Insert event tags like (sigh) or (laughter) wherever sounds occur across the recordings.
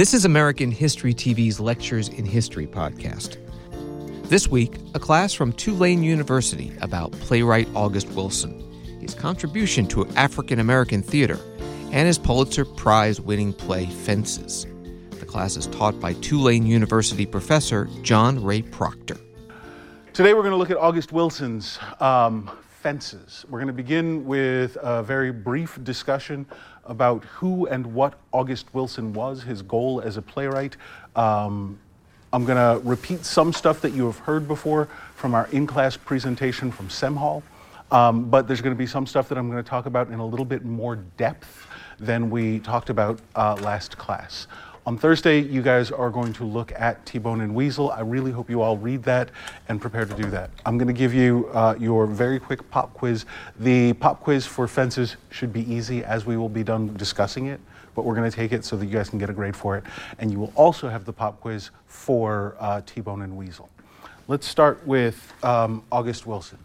This is American History TV's Lectures in History podcast. This week, a class from Tulane University about playwright August Wilson, his contribution to African American theater, and his Pulitzer Prize winning play Fences. The class is taught by Tulane University professor John Ray Proctor. Today we're going to look at August Wilson's um, Fences. We're going to begin with a very brief discussion about who and what August Wilson was, his goal as a playwright. Um, I'm going to repeat some stuff that you have heard before from our in class presentation from Semhal, um, but there's going to be some stuff that I'm going to talk about in a little bit more depth than we talked about uh, last class. On Thursday, you guys are going to look at T-Bone and Weasel. I really hope you all read that and prepare to do that. I'm going to give you uh, your very quick pop quiz. The pop quiz for fences should be easy as we will be done discussing it, but we're going to take it so that you guys can get a grade for it. And you will also have the pop quiz for uh, T-Bone and Weasel. Let's start with um, August Wilson.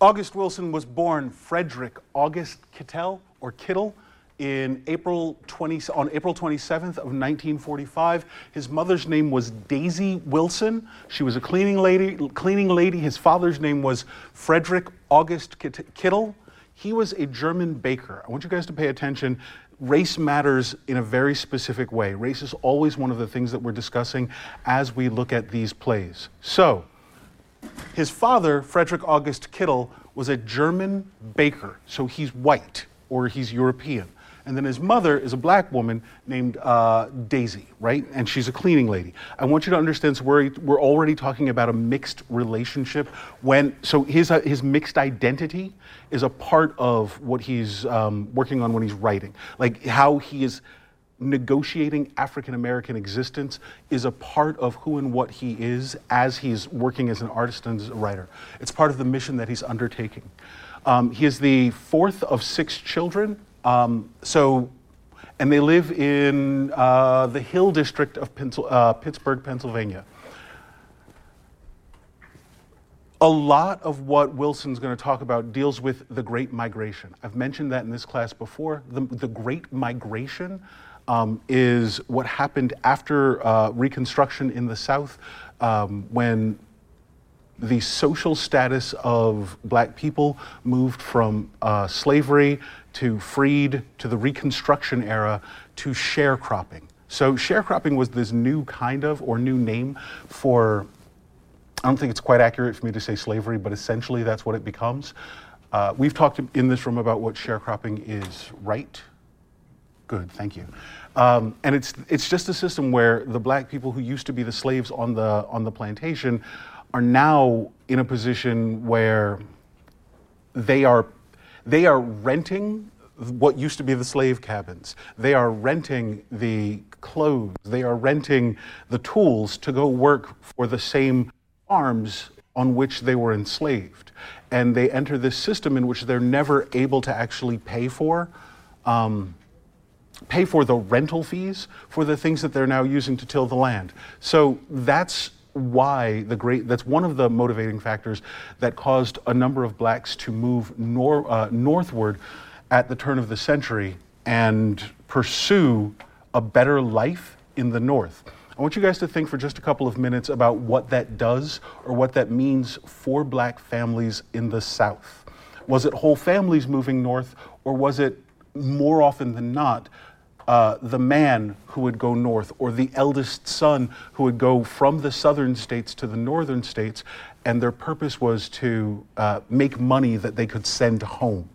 August Wilson was born Frederick August Kittel or Kittle in April 20, on April 27th of 1945. His mother's name was Daisy Wilson. She was a cleaning lady. Cleaning lady. His father's name was Frederick August Kittel. He was a German baker. I want you guys to pay attention. Race matters in a very specific way. Race is always one of the things that we're discussing as we look at these plays. So, his father, Frederick August Kittel, was a German baker, so he's white or he's European. And then his mother is a black woman named uh, Daisy, right? And she's a cleaning lady. I want you to understand, so we're, we're already talking about a mixed relationship. When So his, uh, his mixed identity is a part of what he's um, working on when he's writing. Like how he is negotiating African American existence is a part of who and what he is as he's working as an artist and as a writer. It's part of the mission that he's undertaking. Um, he is the fourth of six children. Um, so, and they live in uh, the Hill District of Pencil, uh, Pittsburgh, Pennsylvania. A lot of what Wilson's going to talk about deals with the Great Migration. I've mentioned that in this class before. The, the Great Migration um, is what happened after uh, Reconstruction in the South um, when the social status of black people moved from uh, slavery to freed to the Reconstruction era to sharecropping. So, sharecropping was this new kind of or new name for, I don't think it's quite accurate for me to say slavery, but essentially that's what it becomes. Uh, we've talked in this room about what sharecropping is, right? Good, thank you. Um, and it's, it's just a system where the black people who used to be the slaves on the, on the plantation are now in a position where they are, they are renting what used to be the slave cabins. They are renting the clothes. They are renting the tools to go work for the same farms on which they were enslaved. And they enter this system in which they're never able to actually pay for. Um, pay for the rental fees for the things that they're now using to till the land. So that's why the great that's one of the motivating factors that caused a number of blacks to move nor, uh, northward at the turn of the century and pursue a better life in the north. I want you guys to think for just a couple of minutes about what that does or what that means for black families in the south. Was it whole families moving north or was it more often than not uh, the man who would go north or the eldest son who would go from the southern states to the northern states, and their purpose was to uh, make money that they could send home.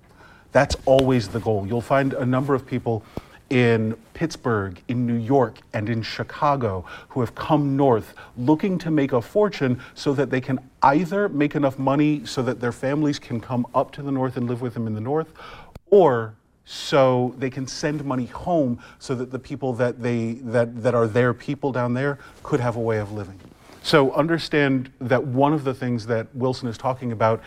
That's always the goal. You'll find a number of people in Pittsburgh, in New York, and in Chicago who have come north looking to make a fortune so that they can either make enough money so that their families can come up to the north and live with them in the north, or so they can send money home so that the people that they that, that are their people down there could have a way of living. So understand that one of the things that wilson is talking about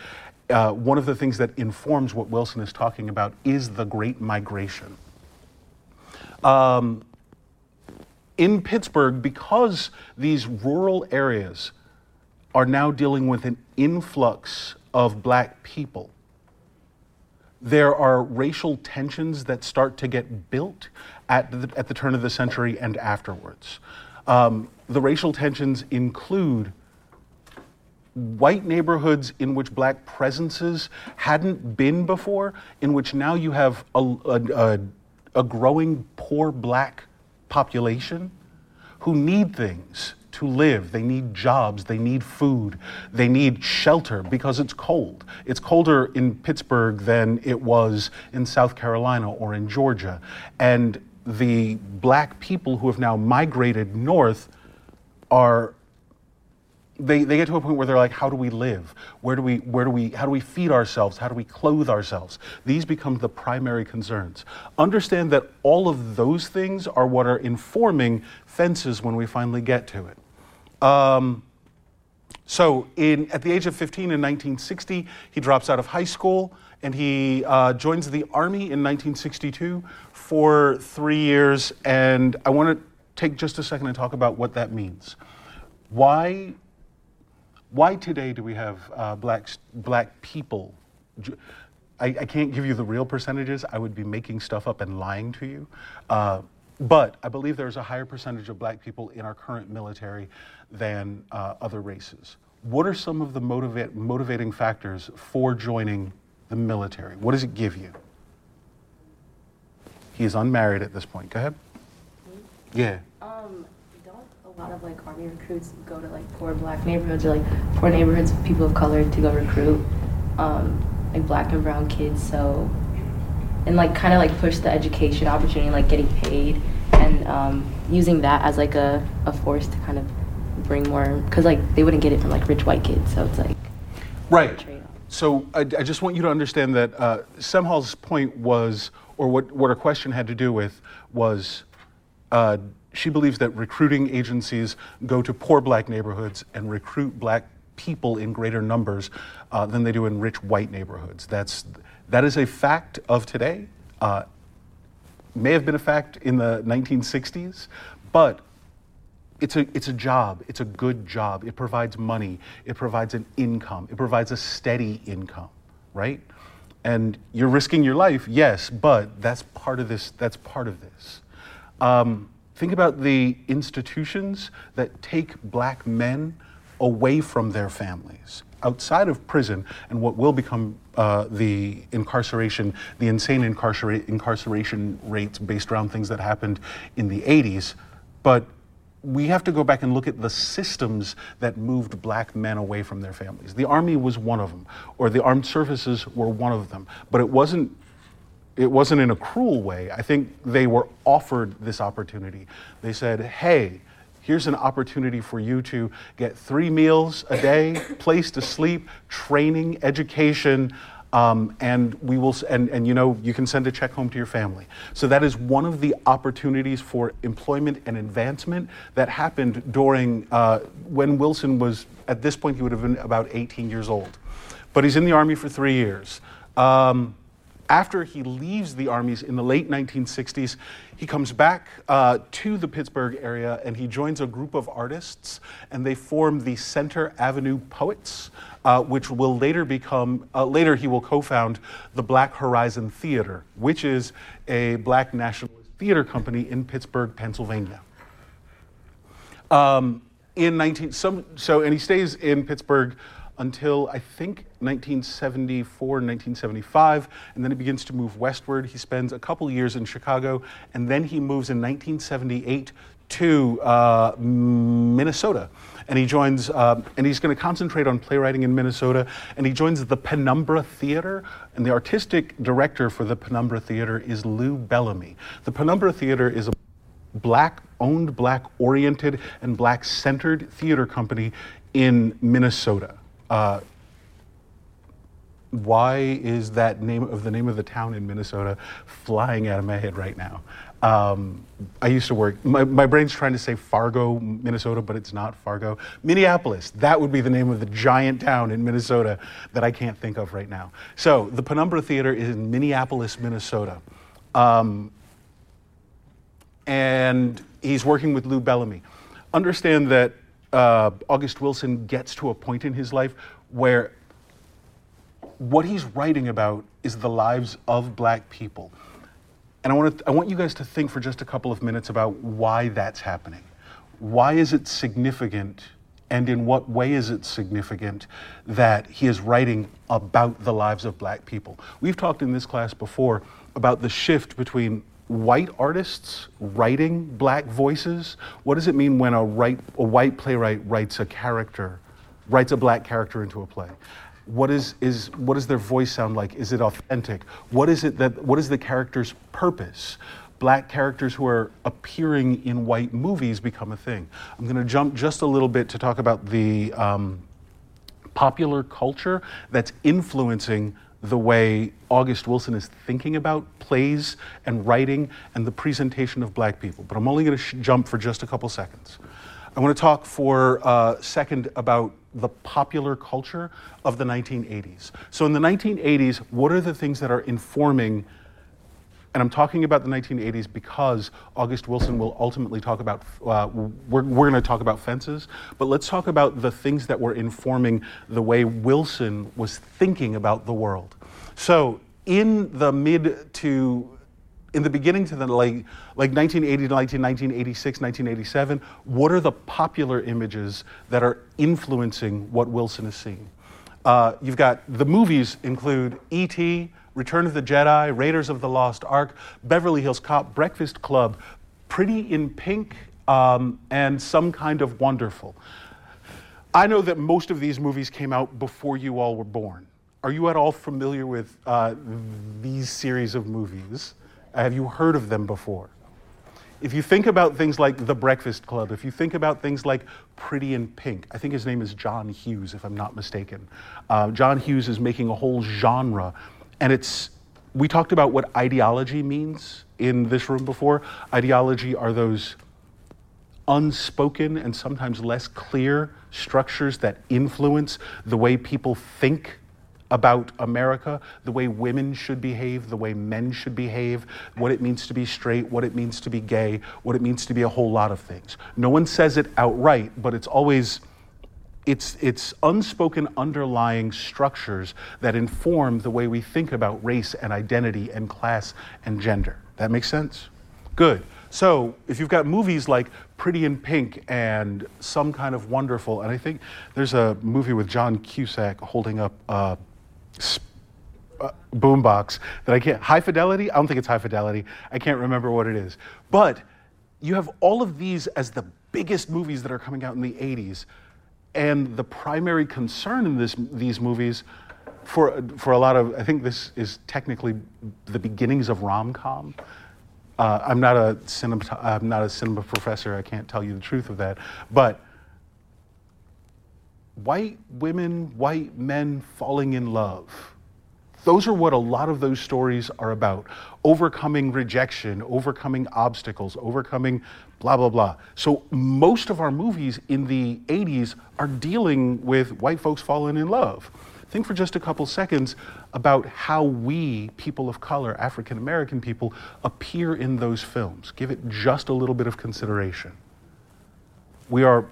uh, one of the things that informs what wilson is talking about is the great migration. Um, in pittsburgh because these rural areas are now dealing with an influx of black people there are racial tensions that start to get built at the, at the turn of the century and afterwards. Um, the racial tensions include white neighborhoods in which black presences hadn't been before, in which now you have a, a, a, a growing poor black population who need things to live. They need jobs, they need food, they need shelter because it's cold. It's colder in Pittsburgh than it was in South Carolina or in Georgia. And the black people who have now migrated north are they, they get to a point where they're like, how do we live? Where do we, where do we, how do we feed ourselves? How do we clothe ourselves? These become the primary concerns. Understand that all of those things are what are informing fences when we finally get to it. Um, so, in, at the age of 15 in 1960, he drops out of high school and he uh, joins the Army in 1962 for three years. And I want to take just a second and talk about what that means. Why why today do we have uh, black, black people? I, I, can't give you the real percentages. I would be making stuff up and lying to you. Uh, but I believe there's a higher percentage of black people in our current military than uh, other races. What are some of the motiva- motivating factors for joining the military? What does it give you? He is unmarried at this point. Go ahead. Yeah Um, don't a lot of like army recruits go to like poor black neighborhoods or like poor neighborhoods of people of color to go recruit um, like black and brown kids. So and like kind of like push the education opportunity, like getting paid and um, using that as like a, a force to kind of bring more because like they wouldn't get it from like rich white kids. So it's like right. So I, I, just want you to understand that uh, Semhal's point was, or what what her question had to do with was. Uh, she believes that recruiting agencies go to poor black neighborhoods and recruit black people in greater numbers uh, than they do in rich white neighborhoods. That's, that is a fact of today. Uh, may have been a fact in the 1960s, but it's a, it's a job. It's a good job. It provides money. It provides an income. It provides a steady income, right? And you're risking your life, yes, but that's part of this. That's part of this. Um, Think about the institutions that take black men away from their families outside of prison and what will become uh, the incarceration, the insane incarcera- incarceration rates based around things that happened in the 80s. But we have to go back and look at the systems that moved black men away from their families. The Army was one of them, or the armed services were one of them. But it wasn't it wasn't in a cruel way. I think they were offered this opportunity. They said, hey, here's an opportunity for you to get three meals a day, place to sleep, training, education. Um, and we will and, and you know you can send a check home to your family. So that is one of the opportunities for employment and advancement that happened during uh, when wilson was at this point he would have been about 18 years old. But he's in the army for three years. Um, after he leaves the armies in the late 1960s, he comes back uh, to the Pittsburgh area and he joins a group of artists, and they form the Center Avenue Poets, uh, which will later become, uh, later he will co found the Black Horizon Theater, which is a black nationalist theater company in Pittsburgh, Pennsylvania. Um, in 19, some, so, and he stays in Pittsburgh until I think 1974, 1975, and then he begins to move westward. He spends a couple years in Chicago, and then he moves in 1978 to uh, Minnesota. And he joins, uh, and he's going to concentrate on playwriting in Minnesota. And he joins the Penumbra Theater. And the artistic director for the Penumbra Theater is Lou Bellamy. The Penumbra Theater is a black owned, black oriented, and black centered theater company in Minnesota. Uh, why is that name of the name of the town in Minnesota flying out of my head right now? Um, I used to work, my, my brain's trying to say Fargo, Minnesota, but it's not Fargo. Minneapolis, that would be the name of the giant town in Minnesota that I can't think of right now. So the Penumbra Theater is in Minneapolis, Minnesota. Um, and he's working with Lou Bellamy. Understand that uh, August Wilson gets to a point in his life where what he's writing about is the lives of black people. And I want, to, I want you guys to think for just a couple of minutes about why that's happening. Why is it significant, and in what way is it significant that he is writing about the lives of black people? We've talked in this class before about the shift between white artists writing black voices. What does it mean when a, a white playwright writes a character, writes a black character into a play? What is, is what does their voice sound like? Is it authentic? What is it that what is the character's purpose? Black characters who are appearing in white movies become a thing. I'm going to jump just a little bit to talk about the um, popular culture that's influencing the way August Wilson is thinking about plays and writing and the presentation of black people. But I'm only going to sh- jump for just a couple seconds. I want to talk for a second about the popular culture of the 1980s. So, in the 1980s, what are the things that are informing? And I'm talking about the 1980s because August Wilson will ultimately talk about, uh, we're, we're going to talk about fences, but let's talk about the things that were informing the way Wilson was thinking about the world. So, in the mid to in the beginning to the like, like 1980 to 1986, 1987, what are the popular images that are influencing what Wilson is seeing? Uh, you've got the movies include E.T., Return of the Jedi, Raiders of the Lost Ark, Beverly Hills Cop, Breakfast Club, Pretty in Pink, um, and Some Kind of Wonderful. I know that most of these movies came out before you all were born. Are you at all familiar with uh, these series of movies? Have you heard of them before? If you think about things like The Breakfast Club, if you think about things like Pretty in Pink, I think his name is John Hughes, if I'm not mistaken. Uh, John Hughes is making a whole genre, and it's. We talked about what ideology means in this room before. Ideology are those unspoken and sometimes less clear structures that influence the way people think about America, the way women should behave, the way men should behave, what it means to be straight, what it means to be gay, what it means to be a whole lot of things. No one says it outright, but it's always it's, it's unspoken underlying structures that inform the way we think about race and identity and class and gender. That makes sense? Good. So if you've got movies like Pretty in Pink and Some Kind of Wonderful, and I think there's a movie with John Cusack holding up uh, uh, boombox that I can't. High fidelity? I don't think it's high fidelity. I can't remember what it is. But you have all of these as the biggest movies that are coming out in the 80s. And the primary concern in this, these movies, for, for a lot of, I think this is technically the beginnings of rom com. Uh, I'm not a cinema, I'm not a cinema professor. I can't tell you the truth of that. But white women, white men falling in love. Those are what a lot of those stories are about overcoming rejection, overcoming obstacles, overcoming blah, blah, blah. So, most of our movies in the 80s are dealing with white folks falling in love. Think for just a couple seconds about how we, people of color, African American people, appear in those films. Give it just a little bit of consideration. We are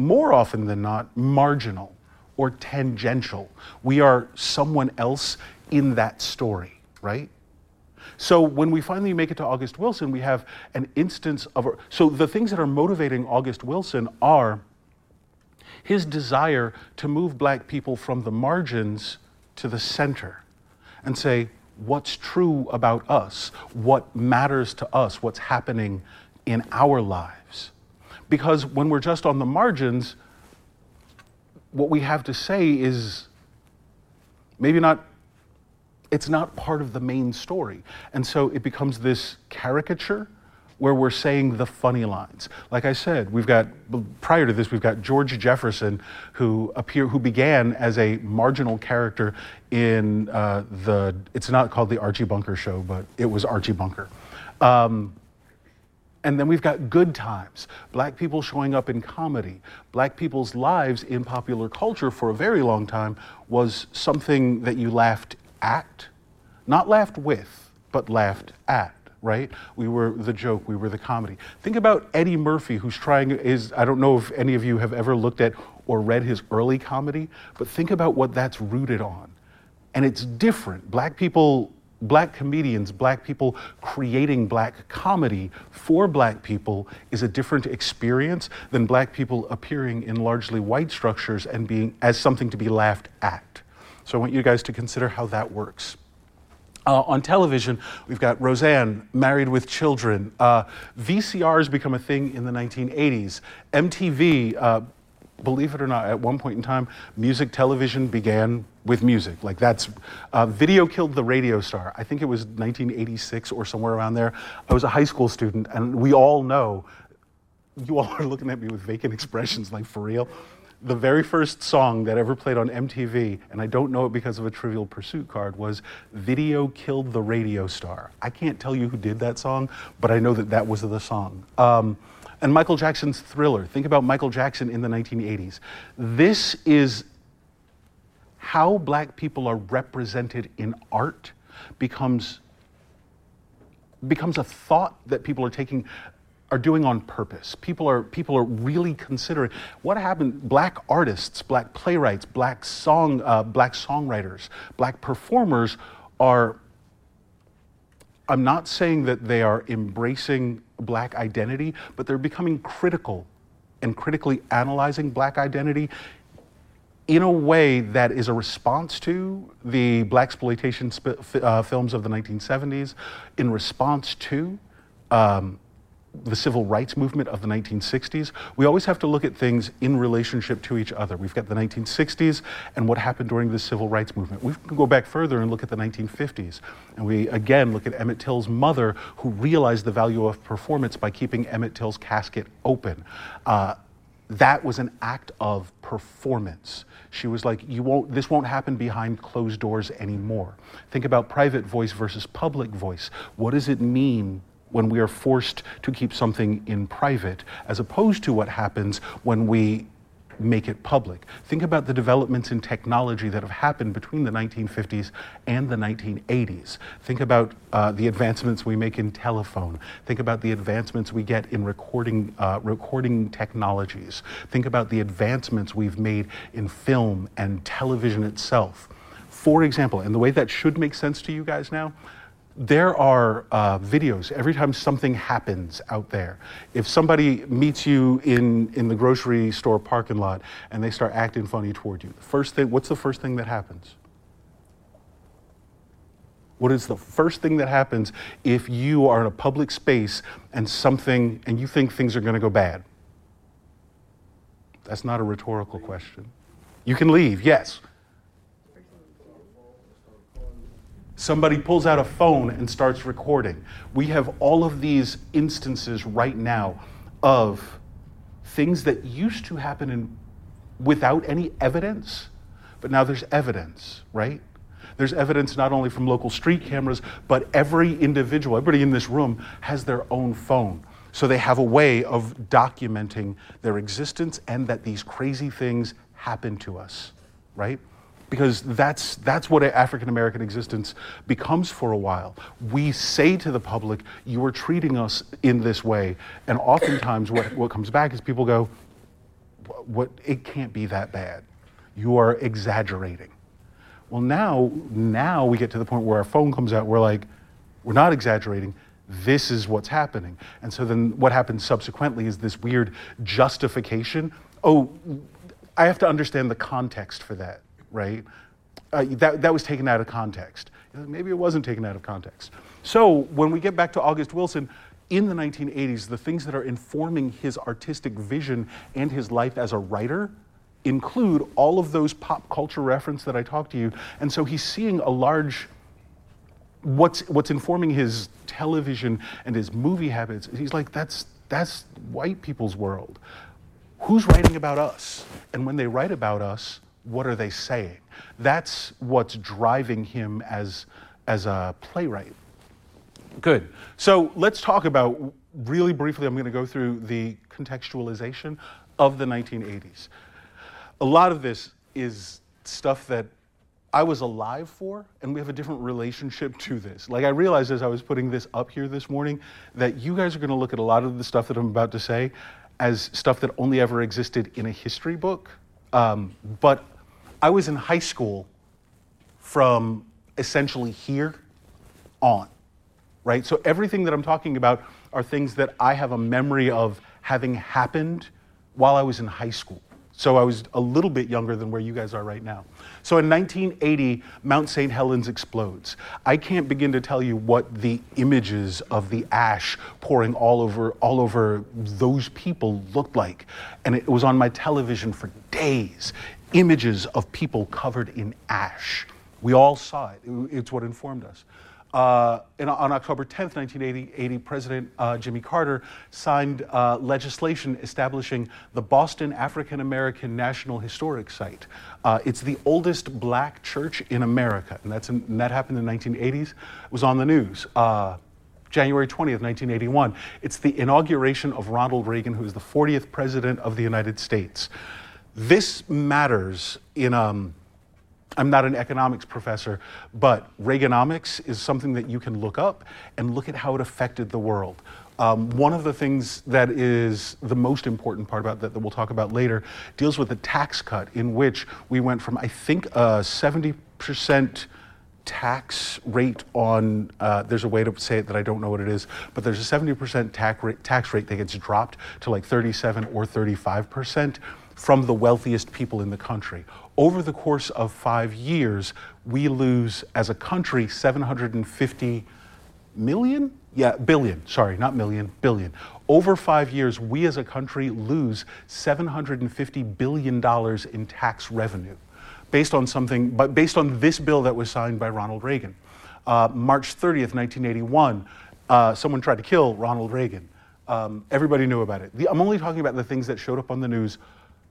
more often than not, marginal or tangential. We are someone else in that story, right? So when we finally make it to August Wilson, we have an instance of. So the things that are motivating August Wilson are his desire to move black people from the margins to the center and say, what's true about us? What matters to us? What's happening in our lives? Because when we're just on the margins, what we have to say is maybe not, it's not part of the main story. And so it becomes this caricature where we're saying the funny lines. Like I said, we've got prior to this, we've got George Jefferson, who appear, who began as a marginal character in uh, the. It's not called the Archie Bunker Show, but it was Archie Bunker. Um, and then we've got good times, black people showing up in comedy. Black people's lives in popular culture for a very long time was something that you laughed at, not laughed with, but laughed at, right? We were the joke, we were the comedy. Think about Eddie Murphy, who's trying, is, I don't know if any of you have ever looked at or read his early comedy, but think about what that's rooted on. and it's different. Black people, black comedians, black people creating black comedy for black people is a different experience than black people appearing in largely white structures and being as something to be laughed at. So I want you guys to consider how that works. Uh, on television, we've got Roseanne, Married with Children. Uh, VCRs become a thing in the 1980s. MTV, uh, believe it or not, at one point in time, music television began with music. Like that's, uh, video killed the radio star. I think it was 1986 or somewhere around there. I was a high school student, and we all know, you all are looking at me with vacant expressions, like for real. The very first song that ever played on MTV, and I don't know it because of a Trivial Pursuit card, was Video Killed the Radio Star. I can't tell you who did that song, but I know that that was the song. Um, and Michael Jackson's Thriller. Think about Michael Jackson in the 1980s. This is how black people are represented in art becomes becomes a thought that people are taking are doing on purpose. People are people are really considering what happened. Black artists, black playwrights, black song uh, black songwriters, black performers are. I'm not saying that they are embracing black identity, but they're becoming critical and critically analyzing black identity in a way that is a response to the black exploitation uh, films of the 1970s, in response to um, the civil rights movement of the 1960s, we always have to look at things in relationship to each other. We've got the 1960s and what happened during the civil rights movement. We can go back further and look at the 1950s. And we again look at Emmett Till's mother, who realized the value of performance by keeping Emmett Till's casket open. Uh, that was an act of performance. She was like, you won't, this won't happen behind closed doors anymore. Think about private voice versus public voice. What does it mean when we are forced to keep something in private, as opposed to what happens when we make it public. Think about the developments in technology that have happened between the 1950s and the 1980s. Think about uh, the advancements we make in telephone. Think about the advancements we get in recording, uh, recording technologies. Think about the advancements we've made in film and television itself. For example, and the way that should make sense to you guys now, there are uh, videos every time something happens out there. If somebody meets you in, in the grocery store parking lot and they start acting funny toward you, the first thing, what's the first thing that happens? What is the first thing that happens if you are in a public space and something, and you think things are going to go bad? That's not a rhetorical question. You can leave, yes. Somebody pulls out a phone and starts recording. We have all of these instances right now of things that used to happen in, without any evidence, but now there's evidence, right? There's evidence not only from local street cameras, but every individual, everybody in this room has their own phone. So they have a way of documenting their existence and that these crazy things happen to us, right? Because that's, that's what African American existence becomes for a while. We say to the public, you are treating us in this way. And oftentimes, what, what comes back is people go, what, it can't be that bad. You are exaggerating. Well, now, now we get to the point where our phone comes out, we're like, we're not exaggerating. This is what's happening. And so then what happens subsequently is this weird justification. Oh, I have to understand the context for that right? Uh, that, that was taken out of context. Maybe it wasn't taken out of context. So when we get back to August Wilson, in the 1980s, the things that are informing his artistic vision and his life as a writer include all of those pop culture reference that I talked to you. And so he's seeing a large what's what's informing his television and his movie habits. He's like, that's that's white people's world. Who's writing about us? And when they write about us, what are they saying? That's what's driving him as, as a playwright. Good. So let's talk about, really briefly, I'm going to go through the contextualization of the 1980s. A lot of this is stuff that I was alive for, and we have a different relationship to this. Like, I realized as I was putting this up here this morning that you guys are going to look at a lot of the stuff that I'm about to say as stuff that only ever existed in a history book. Um, but I was in high school from essentially here on, right? So everything that I'm talking about are things that I have a memory of having happened while I was in high school. So I was a little bit younger than where you guys are right now. So in 1980, Mount St. Helens explodes. I can't begin to tell you what the images of the ash pouring all over all over those people looked like. And it was on my television for days. Images of people covered in ash. We all saw it. It's what informed us. Uh, in, on October 10th, 1980, President uh, Jimmy Carter signed uh, legislation establishing the Boston African American National Historic Site. Uh, it's the oldest black church in America, and, in, and that happened in the 1980s. It was on the news. Uh, January 20th, 1981. It's the inauguration of Ronald Reagan, who is the 40th President of the United States. This matters in. Um, I'm not an economics professor, but Reaganomics is something that you can look up and look at how it affected the world. Um, one of the things that is the most important part about that, that we'll talk about later deals with the tax cut, in which we went from, I think, a 70% tax rate on, uh, there's a way to say it that I don't know what it is, but there's a 70% tax rate, tax rate that gets dropped to like 37 or 35% from the wealthiest people in the country. Over the course of five years, we lose as a country 750 million? Yeah, billion, sorry, not million, billion. Over five years, we as a country lose $750 billion in tax revenue based on something, but based on this bill that was signed by Ronald Reagan. Uh, March 30th, 1981, uh, someone tried to kill Ronald Reagan. Um, everybody knew about it. The, I'm only talking about the things that showed up on the news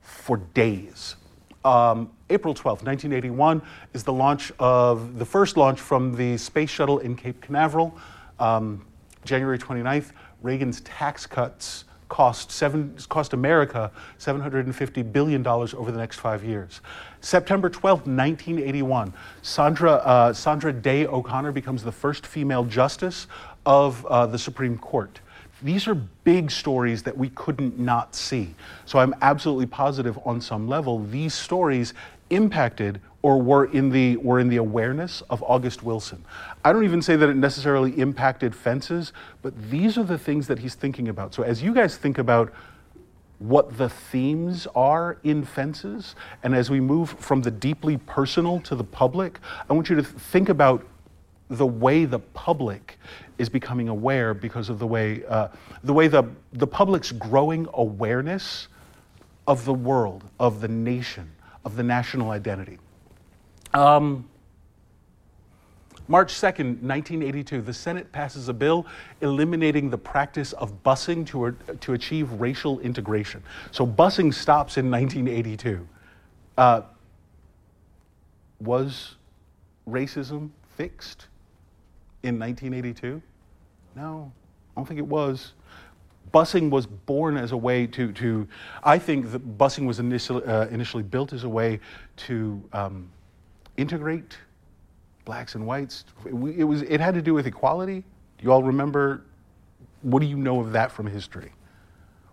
for days. Um, April 12th, 1981, is the launch of the first launch from the space shuttle in Cape Canaveral. Um, January 29th, Reagan's tax cuts cost, seven, cost America $750 billion over the next five years. September 12th, 1981, Sandra, uh, Sandra Day O'Connor becomes the first female justice of uh, the Supreme Court. These are big stories that we couldn't not see. So I'm absolutely positive on some level these stories impacted or were in the were in the awareness of August Wilson. I don't even say that it necessarily impacted fences, but these are the things that he's thinking about. So as you guys think about what the themes are in fences, and as we move from the deeply personal to the public, I want you to think about the way the public is becoming aware because of the way uh, the way the the public's growing awareness of the world, of the nation, of the national identity. Um, March 2nd, 1982, the Senate passes a bill eliminating the practice of busing to, to achieve racial integration. So busing stops in 1982. Uh, was racism fixed? In 1982? No, I don't think it was. Busing was born as a way to, to I think that busing was initially, uh, initially built as a way to um, integrate blacks and whites. It, it, was, it had to do with equality. Do you all remember? What do you know of that from history?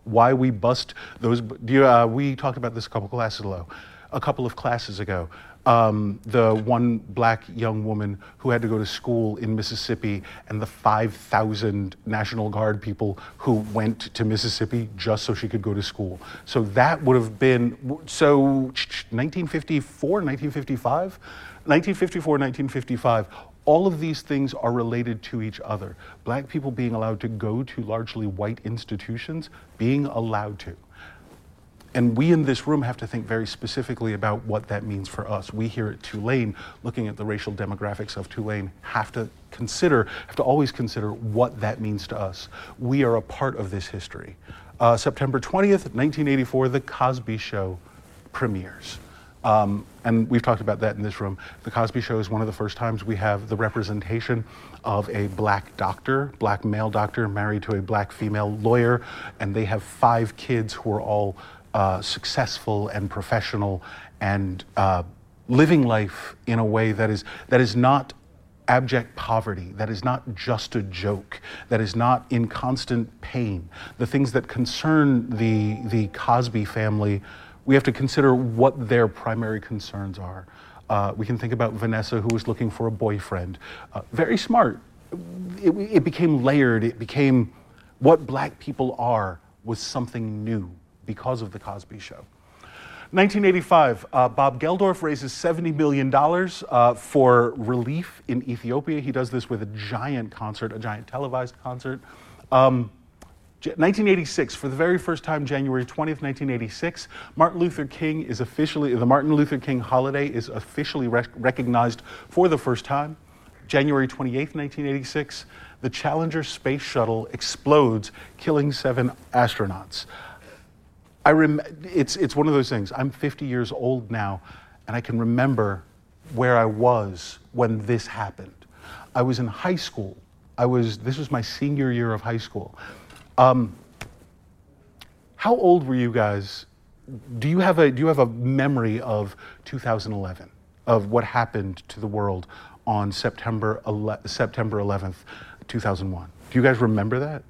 Why we bust those? You, uh, we talked about this a couple classes ago. A couple of classes ago um, the one black young woman who had to go to school in Mississippi and the 5,000 National Guard people who went to Mississippi just so she could go to school. So that would have been, so 1954, 1955? 1954, 1955, all of these things are related to each other. Black people being allowed to go to largely white institutions, being allowed to. And we in this room have to think very specifically about what that means for us. We here at Tulane, looking at the racial demographics of Tulane, have to consider, have to always consider what that means to us. We are a part of this history. Uh, September 20th, 1984, The Cosby Show premieres. Um, and we've talked about that in this room. The Cosby Show is one of the first times we have the representation of a black doctor, black male doctor, married to a black female lawyer, and they have five kids who are all uh, successful and professional and uh, living life in a way that is, that is not abject poverty, that is not just a joke, that is not in constant pain. The things that concern the, the Cosby family, we have to consider what their primary concerns are. Uh, we can think about Vanessa, who was looking for a boyfriend. Uh, very smart. It, it became layered. It became what black people are was something new because of The Cosby Show. 1985, uh, Bob Geldof raises $70 million uh, for relief in Ethiopia. He does this with a giant concert, a giant televised concert. Um, 1986, for the very first time, January 20th, 1986, Martin Luther King is officially, the Martin Luther King holiday is officially rec- recognized for the first time. January 28th, 1986, the Challenger space shuttle explodes, killing seven astronauts. I rem- it's, it's one of those things. I'm 50 years old now, and I can remember where I was when this happened. I was in high school. I was, this was my senior year of high school. Um, how old were you guys? Do you have a, do you have a memory of 2011, of what happened to the world on September, ele- September 11th, 2001? Do you guys remember that?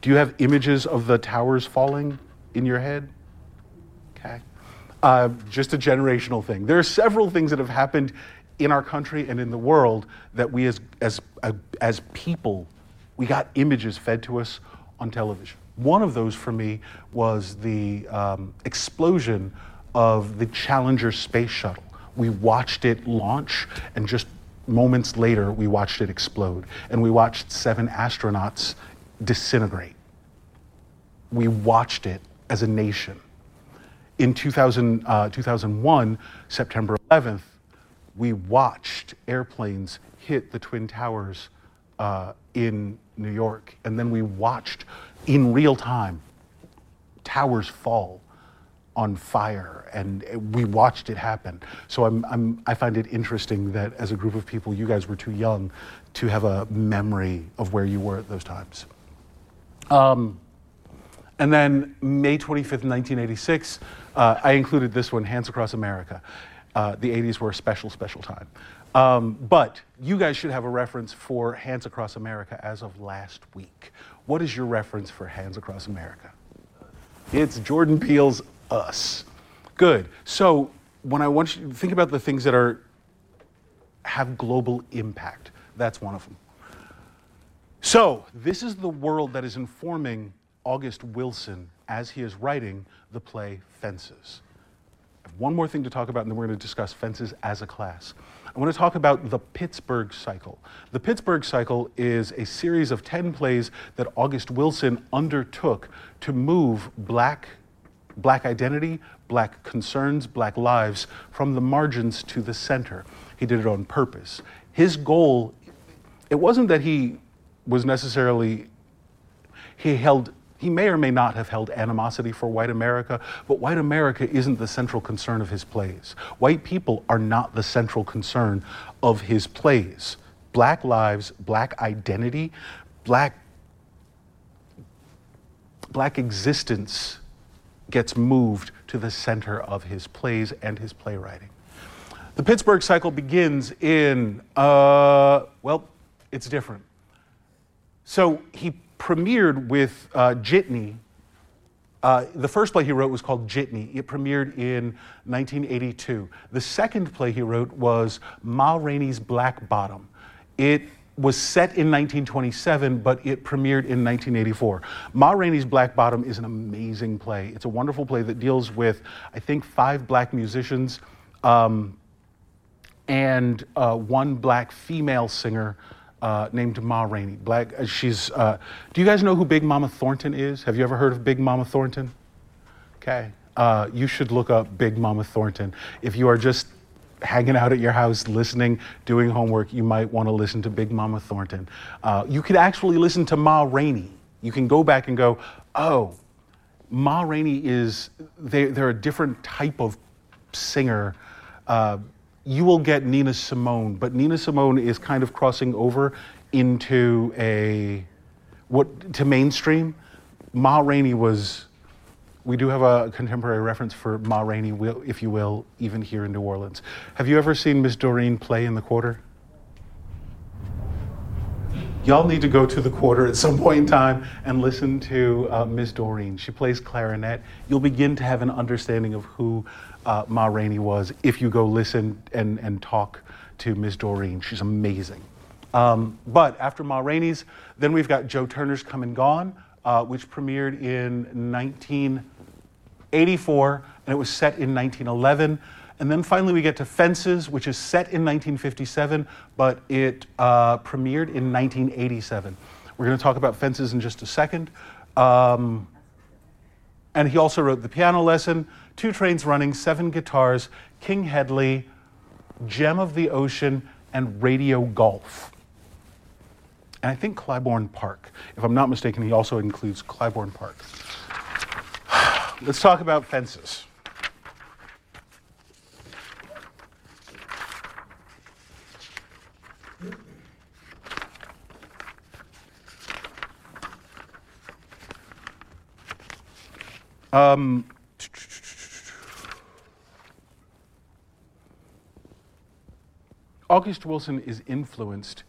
Do you have images of the towers falling in your head? Okay. Uh, just a generational thing. There are several things that have happened in our country and in the world that we as, as, uh, as people, we got images fed to us on television. One of those for me was the um, explosion of the Challenger space shuttle. We watched it launch, and just moments later, we watched it explode. And we watched seven astronauts disintegrate. We watched it as a nation. In 2000, uh, 2001, September 11th, we watched airplanes hit the Twin Towers uh, in New York. And then we watched in real time towers fall on fire and we watched it happen. So I'm, I'm, I find it interesting that as a group of people, you guys were too young to have a memory of where you were at those times. Um, and then May 25th, 1986, uh, I included this one, Hands Across America. Uh, the 80s were a special, special time. Um, but you guys should have a reference for Hands Across America as of last week. What is your reference for Hands Across America? It's Jordan Peele's Us. Good. So when I want you to think about the things that are have global impact, that's one of them. So this is the world that is informing August Wilson as he is writing the play Fences. One more thing to talk about, and then we're going to discuss Fences as a class. I want to talk about the Pittsburgh Cycle. The Pittsburgh Cycle is a series of 10 plays that August Wilson undertook to move black, black identity, black concerns, black lives from the margins to the center. He did it on purpose. His goal, it wasn't that he was necessarily, he held he may or may not have held animosity for white America, but white America isn't the central concern of his plays. White people are not the central concern of his plays. Black lives, black identity, black, black existence gets moved to the center of his plays and his playwriting. The Pittsburgh cycle begins in, uh, well, it's different. So he premiered with uh, Jitney. Uh, the first play he wrote was called Jitney. It premiered in 1982. The second play he wrote was Ma Rainey's Black Bottom. It was set in 1927, but it premiered in 1984. Ma Rainey's Black Bottom is an amazing play. It's a wonderful play that deals with, I think, five black musicians um, and uh, one black female singer uh, named Ma Rainey. Black. Uh, she's. Uh, do you guys know who Big Mama Thornton is? Have you ever heard of Big Mama Thornton? Okay. Uh, you should look up Big Mama Thornton. If you are just hanging out at your house, listening, doing homework, you might want to listen to Big Mama Thornton. Uh, you could actually listen to Ma Rainey. You can go back and go, oh, Ma Rainey is. They, they're a different type of singer. You will get Nina Simone, but Nina Simone is kind of crossing over into a what to mainstream. Ma Rainey was. We do have a contemporary reference for Ma Rainey, if you will, even here in New Orleans. Have you ever seen Miss Doreen play in the quarter? Y'all need to go to the quarter at some point in time and listen to uh, Miss Doreen. She plays clarinet. You'll begin to have an understanding of who uh, Ma Rainey was if you go listen and, and talk to Ms. Doreen. She's amazing. Um, but after Ma Rainey's, then we've got Joe Turner's Come and Gone, uh, which premiered in 1984 and it was set in 1911. And then finally we get to Fences, which is set in 1957, but it uh, premiered in 1987. We're going to talk about Fences in just a second. Um, and he also wrote The Piano Lesson, Two Trains Running, Seven Guitars, King Hedley, Gem of the Ocean, and Radio Golf. And I think Clybourne Park. If I'm not mistaken, he also includes Clybourne Park. (sighs) Let's talk about fences. Um, August Wilson is influenced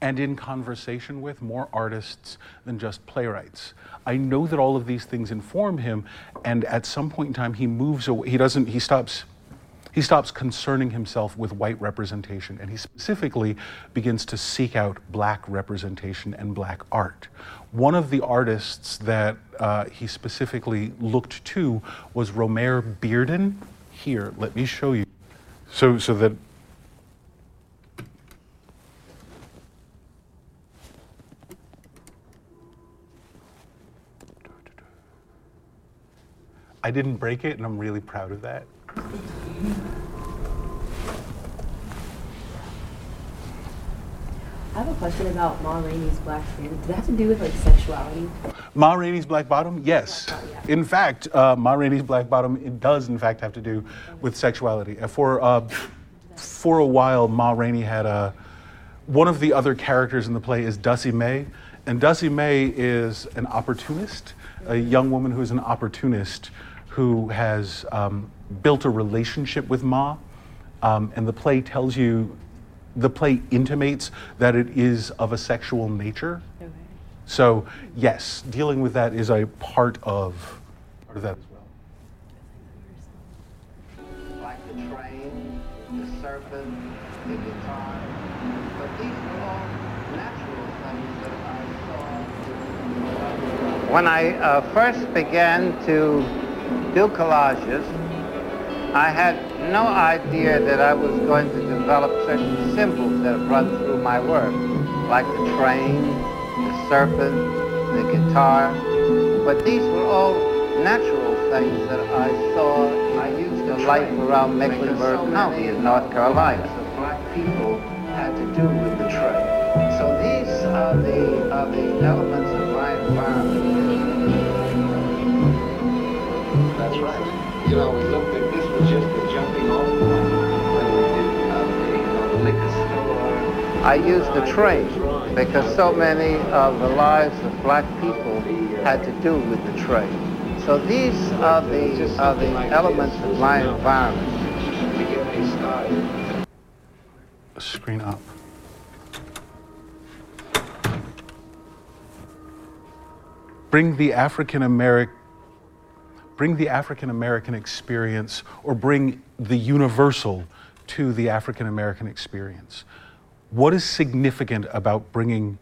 and in conversation with more artists than just playwrights. I know that all of these things inform him, and at some point in time, he moves away. He doesn't. He stops. He stops concerning himself with white representation, and he specifically begins to seek out black representation and black art. One of the artists that uh, he specifically looked to was Romare Bearden. Here, let me show you. So, so that I didn't break it, and I'm really proud of that. I have a question about Ma Rainey's Black Freedom. Did that have to do with like sexuality? Ma Rainey's Black Bottom, yes. In fact, uh, Ma Rainey's Black Bottom it does in fact have to do with sexuality. Uh, For uh, for a while, Ma Rainey had a one of the other characters in the play is Dussie Mae, and Dussie Mae is an opportunist, a young woman who is an opportunist who has um, built a relationship with Ma, um, and the play tells you, the play intimates that it is of a sexual nature. Okay. So yes, dealing with that is a part of part of that as well. like the train, the serpent, the guitar. But these were all natural things that I saw. When I uh, first began to do collages, I had no idea that I was going to develop certain symbols that have run through my work, like the train, the serpent, the guitar. But these were all natural things that I saw. I used the life around Mecklenburg County in North Carolina. The black people had to do with the train. So these are the, are the elements You know, we looked at this was just a jumping off point when we did uh, the, you know, the liquor store. I used the train because so many of the lives of black people had to do with the train. So these are the, are the elements of my environment. To get me started. Screen up. Bring the African American bring the African American experience or bring the universal to the African American experience. What is significant about bringing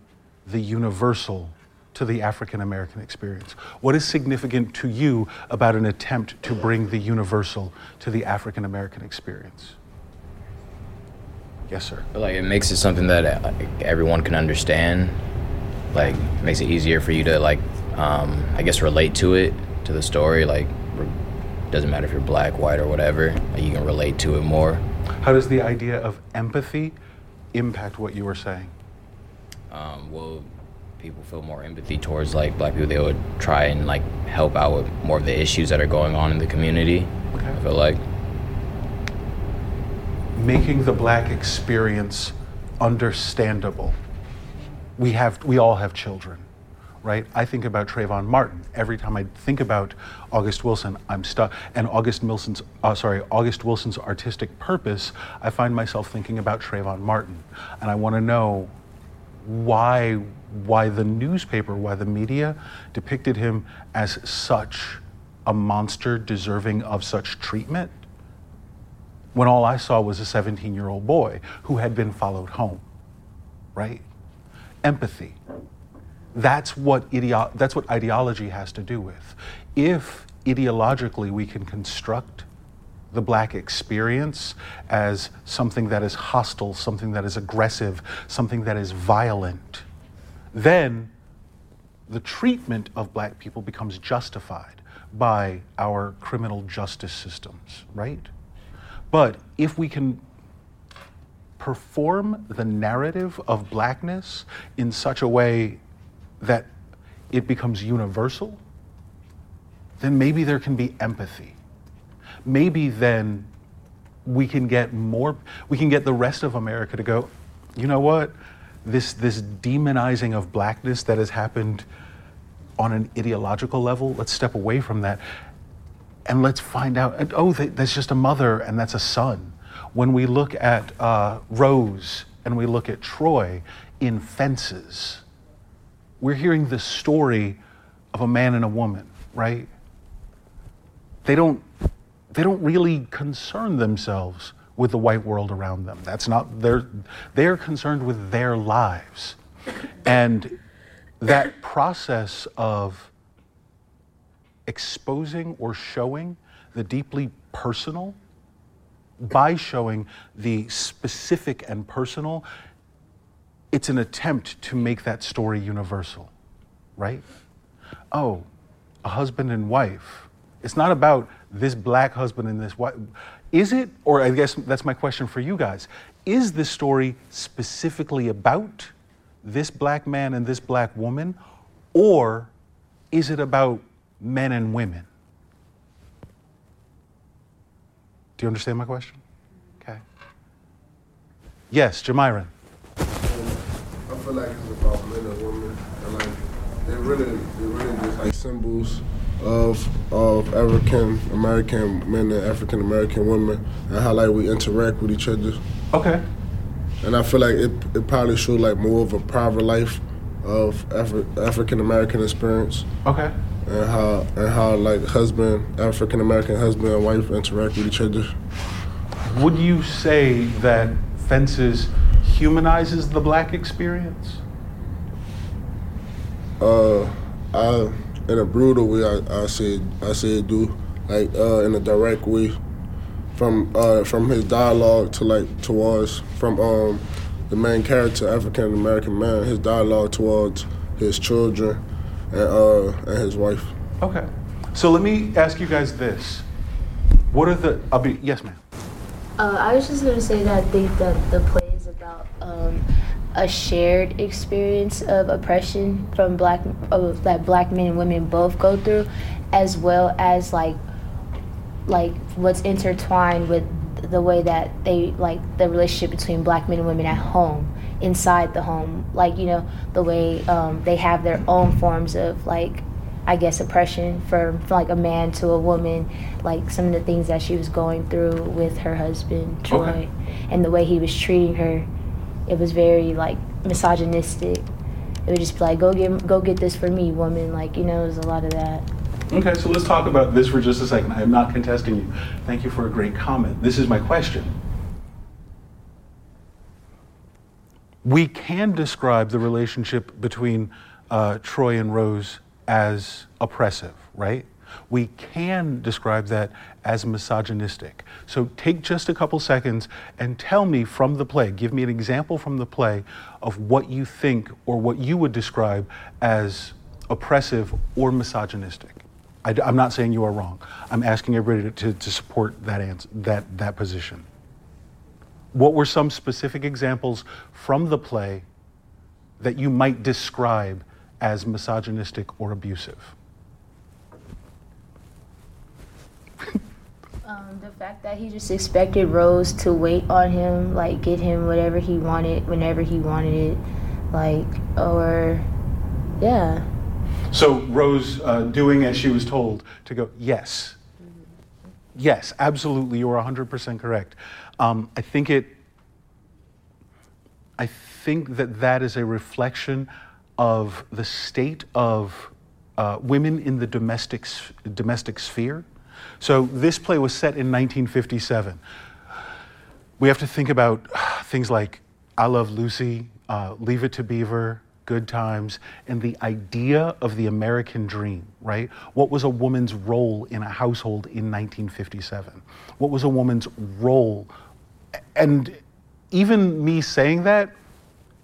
the universal to the African American experience? What is significant to you about an attempt to bring the universal to the African American experience? Yes, sir. Like it makes it something that uh, everyone can understand. Like makes it easier for you to like, um, I guess, relate to it, to the story. Like, doesn't matter if you're black, white, or whatever. Like, you can relate to it more. How does the idea of empathy impact what you were saying? Um, well, people feel more empathy towards like black people. They would try and like help out with more of the issues that are going on in the community. Okay. I feel like. making the black experience understandable. We have we all have children, right? I think about Trayvon Martin every time I think about August Wilson. I'm stuck, and August Wilson's uh, sorry August Wilson's artistic purpose. I find myself thinking about Trayvon Martin, and I want to know why why the newspaper, why the media depicted him as such a monster deserving of such treatment when all I saw was a 17 year old boy who had been followed home, right? Empathy. That's what, ideo- that's what ideology has to do with. If ideologically we can construct the black experience as something that is hostile, something that is aggressive, something that is violent, then the treatment of black people becomes justified by our criminal justice systems, right? But if we can perform the narrative of blackness in such a way that it becomes universal, then maybe there can be empathy. Maybe then we can get more, we can get the rest of America to go, you know what? This, this demonizing of blackness that has happened on an ideological level, let's step away from that and let's find out oh, that's just a mother and that's a son. When we look at uh, Rose and we look at Troy in Fences, we're hearing the story of a man and a woman, right? They don't, they don't really concern themselves with the white world around them. That's not, they're, they're concerned with their lives. And that process of exposing or showing the deeply personal by showing the specific and personal, it's an attempt to make that story universal, right? Oh, a husband and wife. It's not about this black husband and this white. Is it, or I guess that's my question for you guys, is this story specifically about this black man and this black woman, or is it about men and women? Do you understand my question? Okay. Yes, Jamiron. I feel like it's about men and women, and like they're really, they're really just like symbols of of African American men and African American women, and how like we interact with each other. Okay. And I feel like it, it probably showed like more of a private life of Afri- African American experience. Okay. And how and how like husband African American husband and wife interact with each other. Would you say that Fences humanizes the black experience? Uh, I in a brutal way, I, I say I say it do like uh, in a direct way from uh, from his dialogue to like towards from um, the main character, African American man, his dialogue towards his children and uh, and his wife. Okay. So let me ask you guys this: What are the? I'll be yes, ma'am. Uh, I was just gonna say that I think that the play is about a shared experience of oppression from black of, that black men and women both go through, as well as like like what's intertwined with the way that they like the relationship between black men and women at home inside the home. Like you know the way um, they have their own forms of like i guess oppression from, from like a man to a woman. Like some of the things that she was going through with her husband troy Okay. and the way he was treating her it was very like misogynistic it would just be like go get go get this for me woman like you know it was a lot of that Okay, so let's talk about this for just a second. I am not contesting you. Thank you for a great comment. This is my question. We can describe the relationship between uh, Troy and Rose as oppressive, right? We can describe that as misogynistic. So take just a couple seconds and tell me from the play, give me an example from the play of what you think or what you would describe as oppressive or misogynistic. I, am not saying you are wrong. I'm asking everybody to, to, to support that, answer, that, that position. What were some specific examples from the play that you might describe as misogynistic or abusive? Um, the fact that he just expected Rose to wait on him, like get him whatever he wanted whenever he wanted it, like or yeah. So Rose uh, doing as she was told to go, yes. Yes, absolutely, you are 100% correct. Um, I think it, I think that that is a reflection of the state of uh, women in the domestic, domestic sphere. So this play was set in 1957. we have to think about (sighs) things like I Love Lucy, uh, Leave It to Beaver, Good Times, and the idea of the American dream, right? What was a woman's role in a household in 1957? What was a woman's role? And even me saying that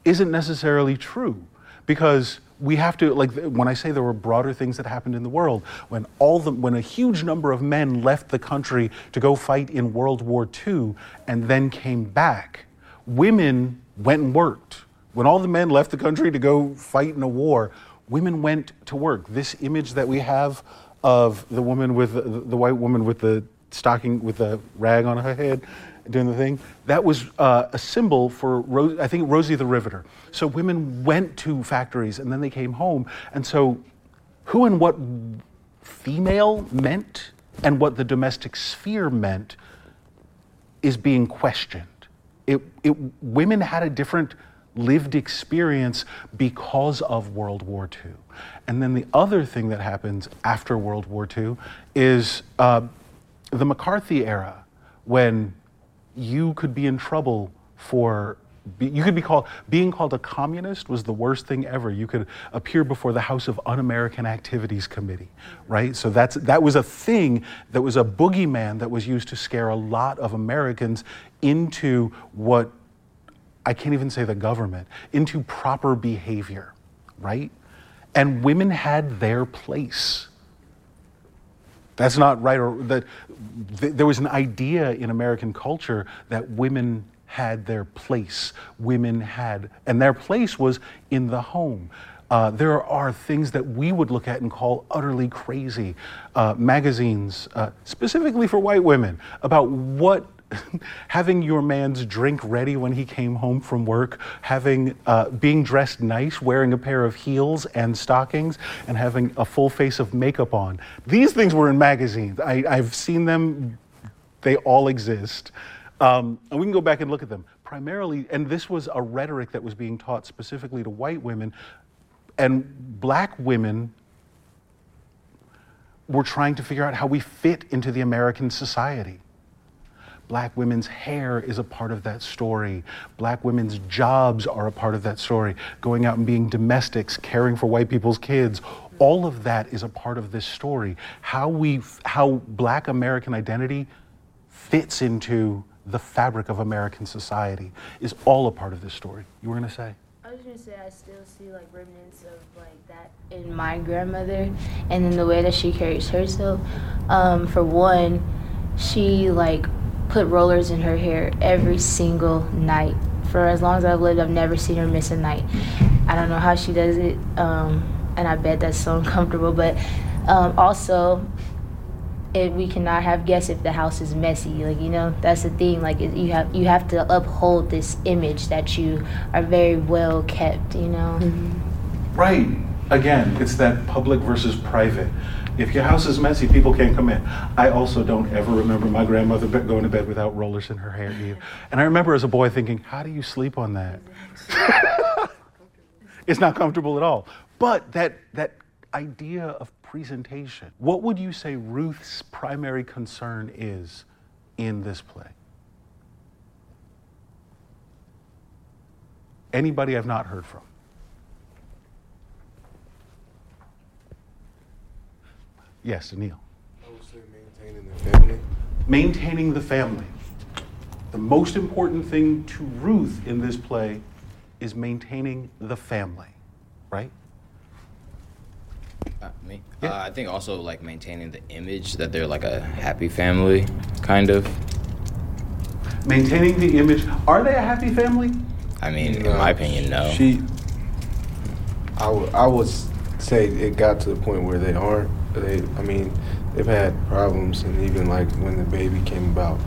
isn't necessarily true because we have to like when i say there were broader things that happened in the world when all the when a huge number of men left the country to go fight in world war ii and then came back women went and worked. When all the men left the country to go fight in a war women went to work. This image that we have of the woman with the, the white woman with the stocking with the rag on her head doing the thing. That was uh, a symbol for, I think, Rosie the Riveter. So women went to factories and then they came home. And so, who and what female meant and what the domestic sphere meant is being questioned. It, it, women had a different lived experience because of World War II. And then the other thing that happens after World War II is uh, the McCarthy era, when you could be in trouble for you could be called being called a communist was the worst thing ever. You could appear before the house of un-american activities committee right? So that's that was a thing that was a boogeyman that was used to scare a lot of americans into what i can't even say the government into proper behavior right? And women had their place that's not right. Or that th- there was an idea in American culture that women had their place. Women had, and their place was in the home. Uh, there are things that we would look at and call utterly crazy. Uh, magazines, uh, specifically for white women, about what (laughs) having your man's drink ready when he came home from work, having uh, being dressed nice, wearing a pair of heels and stockings, and having a full face of makeup on. These things were in magazines. I, have seen them. They all exist. Um, and we can go back and look at them. Primarily, and this was a rhetoric that was being taught specifically to white women, and black women were trying to figure out how we fit into the American society. Black women's hair is a part of that story. Black women's jobs are a part of that story. Going out and being domestics, caring for white people's kids, all of that is a part of this story. How we, how Black American identity fits into the fabric of American society is all a part of this story. You were gonna say? I was gonna say I still see like remnants of like that in my grandmother, and in the way that she carries herself. Um, for one, she like put rollers in her hair every single night. For as long as I've lived, I've never seen her miss a night. I don't know how she does it, um, and I bet that's so (laughs) uncomfortable. But um, also, it, we cannot have guests if the house is messy. Like you know, that's the thing. Like it, you have you have to uphold this image that you are very well kept. You know. Mm-hmm. Right. Again, it's that public versus private. If your house is messy, people can't come in. I also don't ever remember my grandmother going to bed without rollers in her hair either. And I remember as a boy thinking, how do you sleep on that? (laughs) it's not comfortable at all. But that, that idea of presentation, what would you say Ruth's primary concern is in this play? Anybody I've not heard from? Yes, Neil. I would say maintaining the family. Maintaining the family. The most important thing to Ruth in this play is maintaining the family, right? Uh, me? Yeah. Uh, I think also like maintaining the image that they're like a happy family, kind of. Maintaining the image. Are they a happy family? I mean, no, in my opinion, no. She. I, w- I would say it got to the point where they aren't they, I mean, they've had problems, and even like when the baby came about,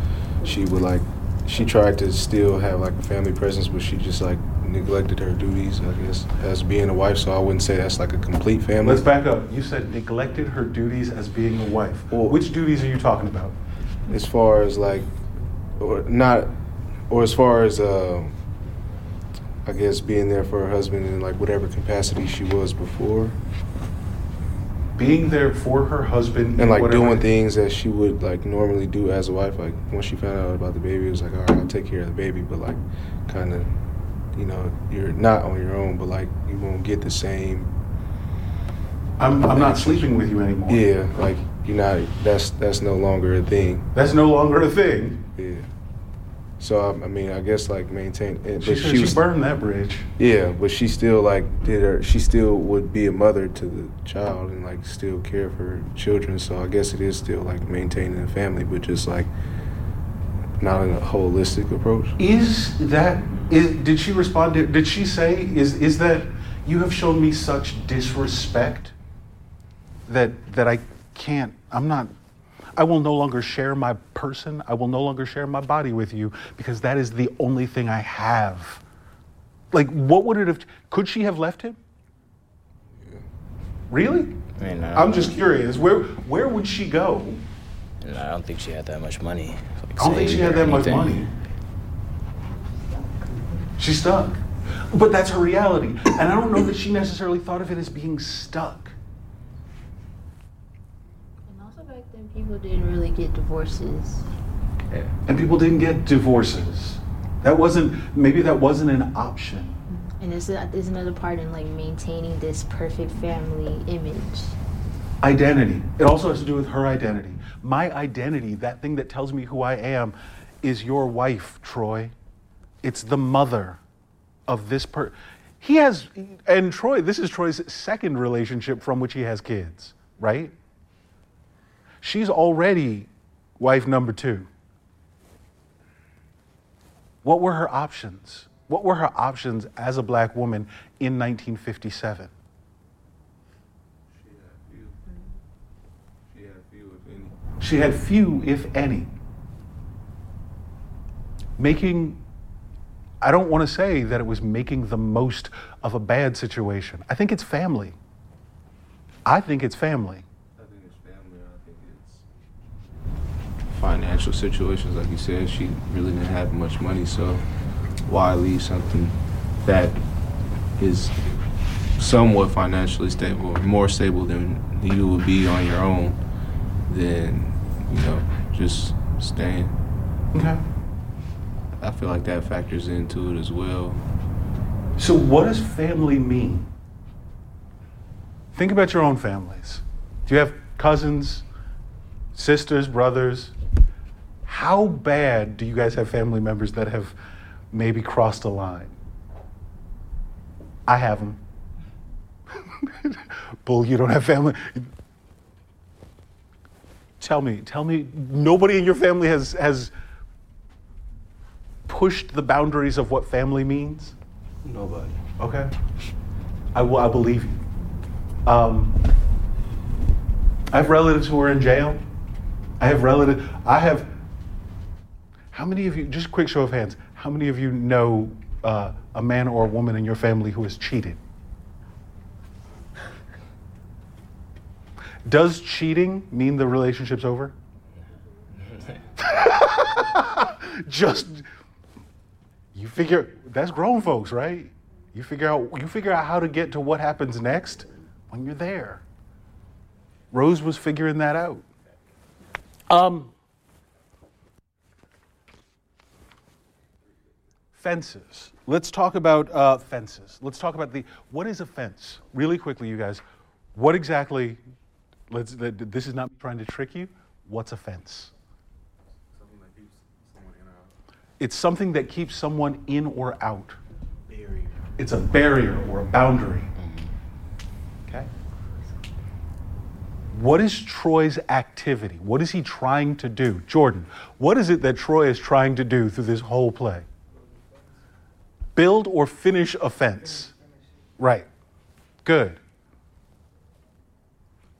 she would like, she tried to still have like a family presence, but she just like neglected her duties, I guess, as being a wife. So I wouldn't say that's like a complete family. Let's back up. You said neglected her duties as being a wife. Well, Which duties are you talking about? As far as like, or not, or as far as uh, I guess being there for her husband in like whatever capacity she was before. Being there for her husband and like whatever- doing things that she would like normally do as a wife. Like once she found out about the baby, it was like, all right, I'll take care of the baby, but like, kind of, you know, you're not on your own, but like you won't get the same. I'm, I'm not sleeping with you anymore. Yeah, like you're not. That's that's no longer a thing. That's no longer a thing. Yeah. So I, I mean, I guess like maintain. It, She but said she she, was burned that bridge. Yeah, but she still like did her. She still would be a mother to the child and like still care for her children. So I guess it is still like maintaining the family, but just like not in a holistic approach. Is that is did she respond to did she say is is that you have shown me such disrespect that that I can't I'm not I will no longer share my person. I will no longer share my body with you because that is the only thing I have. Like what would it have could she have left him? Really? I mean, I I'm just know. curious. Where where would she go? And I don't think she had that much money. Like, I don't think she had that much money. She's stuck. But that's her reality. And I don't know that she necessarily thought of it as being stuck. And also back then, people didn't really get divorces. And people didn't get divorces. That wasn't, maybe that wasn't an option. And this is another part in like maintaining this perfect family image. Identity. It also has to do with her identity. My identity, that thing that tells me who I am, is your wife, Troy. It's the mother of this per. He has, and Troy, this is Troy's second relationship from which he has kids, right? She's already wife number two. What were her options? What were her options as a black woman in 1957? She had few, if any. She had few, if any. Making, I don't want to say that it was making the most of a bad situation. I think it's family. I think it's family. I think it's family. I think it's financial situations. Like you said, she really didn't have much money, so why leave something that is somewhat financially stable, or more stable than you would be on your own, than you know just staying. Okay. I feel like that factors into it as well. So, what does family mean? Think about your own families. Do you have cousins, sisters, brothers? How bad do you guys have family members that have maybe crossed a line? I have them. (laughs) Bull, you don't have family. Tell me, tell me, nobody in your family has, has pushed the boundaries of what family means? Nobody. Okay. I will. I believe you. Um, I have relatives who are in jail. I have relatives. I have. How many of you? Just a quick show of hands. How many of you know uh, a man or a woman in your family who has cheated? Does cheating mean the relationship's over? (laughs) Just you figure that's grown folks, right? You figure out you figure out how to get to what happens next when you're there. Rose was figuring that out. Um, fences. Let's talk about uh, fences. Let's talk about the what is a fence? Really quickly, you guys. What exactly? Let's. This is not trying to trick you. What's a fence? It's something that keeps someone in or out. Barrier. It's a barrier or a boundary. Okay? What is Troy's activity? What is he trying to do? Jordan, what is it that Troy is trying to do through this whole play? Build or finish a fence. Right. Good.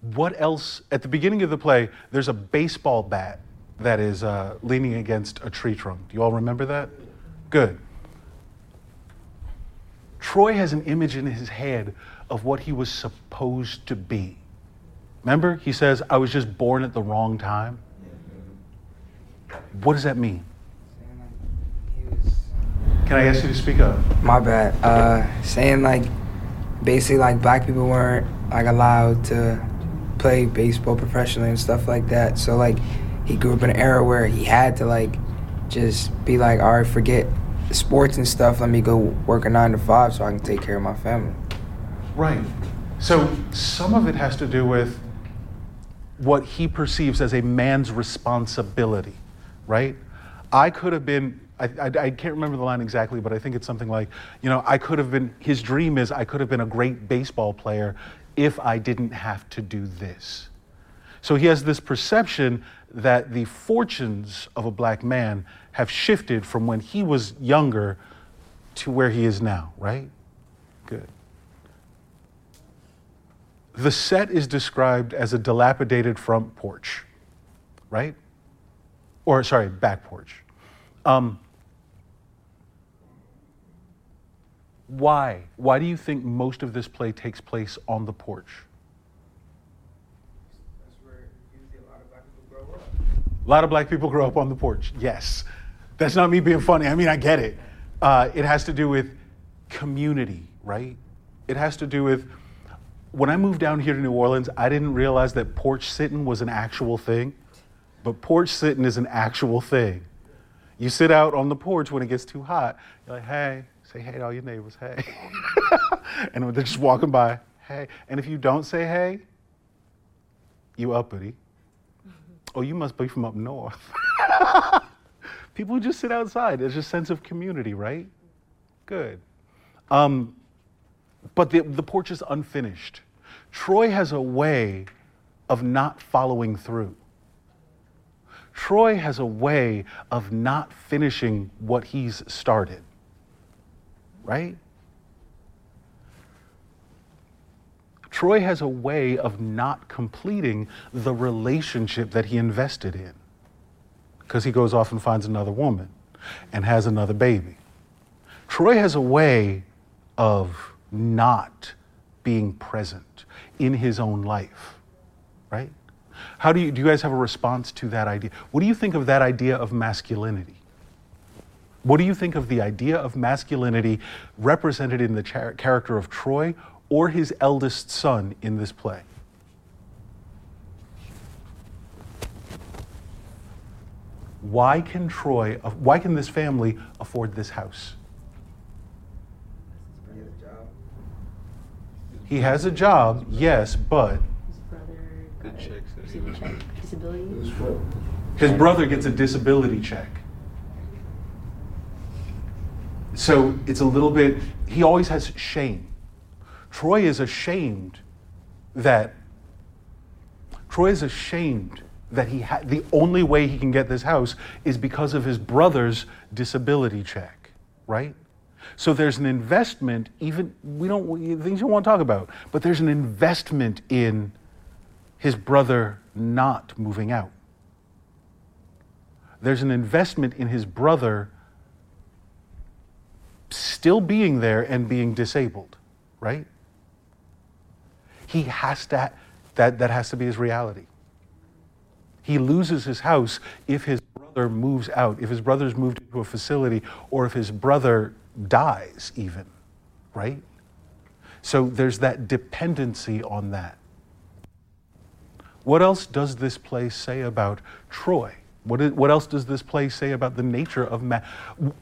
What else? At the beginning of the play, there's a baseball bat that is uh, leaning against a tree trunk. Do you all remember that? Good. Troy has an image in his head of what he was supposed to be. Remember, he says, I was just born at the wrong time. What does that mean? Can I ask you to speak up? My bad. Uh, saying like, basically like black people weren't like allowed to play baseball professionally and stuff like that. So like he grew up in an era where he had to like just be like, all right, forget sports and stuff. Let me go work a nine to five so I can take care of my family. Right. So some of it has to do with what he perceives as a man's responsibility, right? I could have been, I, I, I, can't remember the line exactly, but I think it's something like, you know, I could have been, his dream is I could have been a great baseball player if I didn't have to do this. So he has this perception that the fortunes of a black man have shifted from when he was younger to where he is now, right? Good. The set is described as a dilapidated front porch, right? Or, sorry, back porch. Um, why? Why do you think most of this play takes place on the porch? A lot of black people grow up on the porch. Yes. That's not me being funny. I mean, I get it. Uh, it has to do with community, right? It has to do with when I moved down here to New Orleans, I didn't realize that porch sitting was an actual thing. But porch sitting is an actual thing. You sit out on the porch when it gets too hot. You're like, hey, say hey to all your neighbors, hey. (laughs) and they're just walking by, hey. And if you don't say hey, you uppity. Oh, you must be from up north. (laughs) People just sit outside. There's a sense of community, right? Good. Um, but the, the porch is unfinished. Troy has a way of not following through. Troy has a way of not finishing what he's started, right? Troy has a way of not completing the relationship that he invested in because he goes off and finds another woman and has another baby. Troy has a way of not being present in his own life, right? How do you, do you guys have a response to that idea? What do you think of that idea of masculinity? What do you think of the idea of masculinity represented in the char- character of Troy or his eldest son in this play? Why can Troy, why can this family afford this house? He has a job, yes, but disability. his brother gets a disability check. So it's a little bit, he always has shame. Troy is ashamed that Troy is ashamed that he ha- the only way he can get this house is because of his brother's disability check, right? So there's an investment, even we don't things you want to talk about, but there's an investment in his brother not moving out. There's an investment in his brother still being there and being disabled, right? He has to, that, that has to be his reality. He loses his house if his brother moves out, if his brother's moved into a facility, or if his brother dies, even, right? So there's that dependency on that. What else does this play say about Troy? What, is, what else does this play say about the nature of, ma-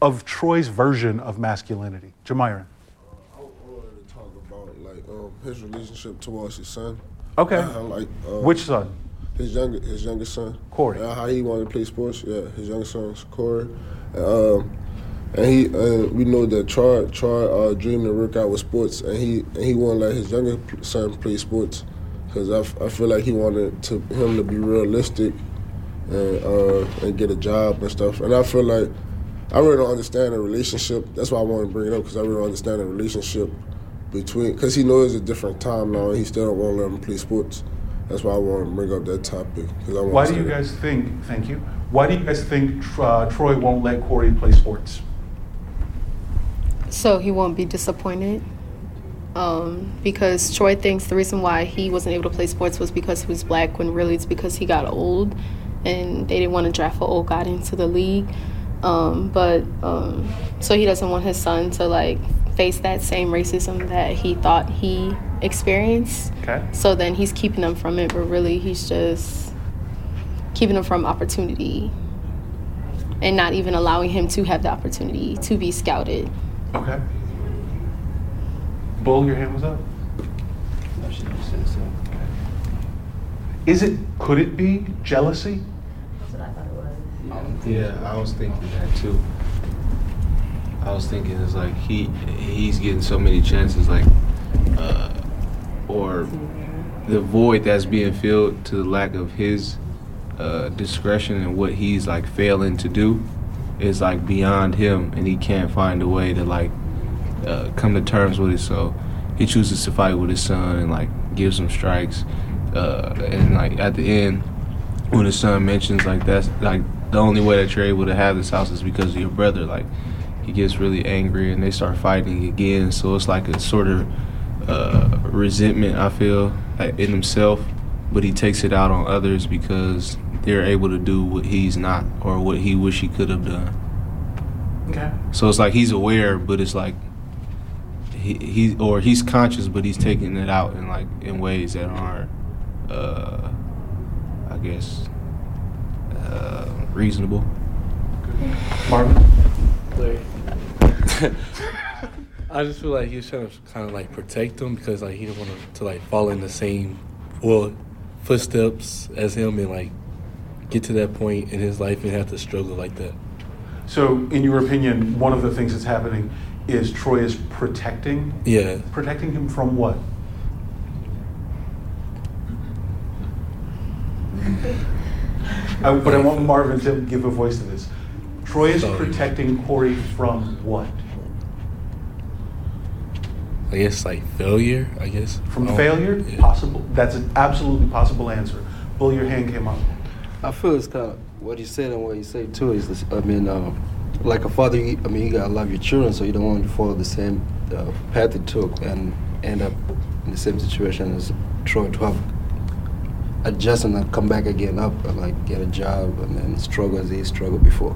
of Troy's version of masculinity? Jamiron Uh, I wanted to talk about like um, his relationship towards his son. Okay. Uh, like um, which son? His younger his youngest son. Corey. Uh, how he wanted to play sports. Yeah, his youngest son's Corey. Um, and he uh, we know that Troy Troy uh, dreamed to work out with sports, and he and he wanted let his younger son to play sports because I, f- I feel like he wanted to him to be realistic and uh, and get a job and stuff. And I feel like I really don't understand the relationship. That's why I want to bring it up because I really don't understand the relationship between because he knows it's a different time now and he still don't want to let him play sports. That's why I want to bring up that topic. I why do you guys think? Thank you. Why do you guys think uh, Troy won't let Corey play sports? So he won't be disappointed. Um, because Troy thinks the reason why he wasn't able to play sports was because he was black, when really it's because he got old, and they didn't want to draft an old guy into the league. Um, but um, so he doesn't want his son to like face that same racism that he thought he experienced. Okay. So then he's keeping them from it, but really he's just keeping them from opportunity and not even allowing him to have the opportunity to be scouted. Okay. Bull, your hand was up. Is it, could it be jealousy? That's what I thought it was. Yeah, I was thinking that too. I was thinking it's like he he's getting so many chances, like, uh, or the void that's being filled to the lack of his uh, discretion and what he's like failing to do is like beyond him, and he can't find a way to like uh, come to terms with it. So he chooses to fight with his son and like gives him strikes, uh, and like at the end when his son mentions like that's like the only way that you're able to have this house is because of your brother. Like he gets really angry and they start fighting again. So it's like a sort of uh, resentment i feel like, in himself. But he takes it out on others because they're able to do what he's not or what he wish he could have done. Okay. so it's like he's aware but it's like he, he or he's conscious but he's taking it out in like in ways that aren't uh i guess uh reasonable Marvin? (laughs) I just feel like he was trying to kind of like protect him because like he didn't want to, to like fall in the same well footsteps as him and like get to that point in his life and have to struggle like that. So, in your opinion, one of the things that's happening is Troy is protecting? Yeah. Protecting him from what? I, but I want Marvin to give a voice to this. Troy is Sorry. protecting Corey from what? I guess like failure. I guess From I failure? yeah. Possible. That's an absolutely possible answer. Bull, your hand came up. I feel it's kind of what he said and what he said too is this, I mean, um, like a father, you, I mean, you gotta love your children, so you don't want to follow the same uh, path he took and end up in the same situation as Troy to have adjust and then come back again up and like get a job and then struggle as he struggled before.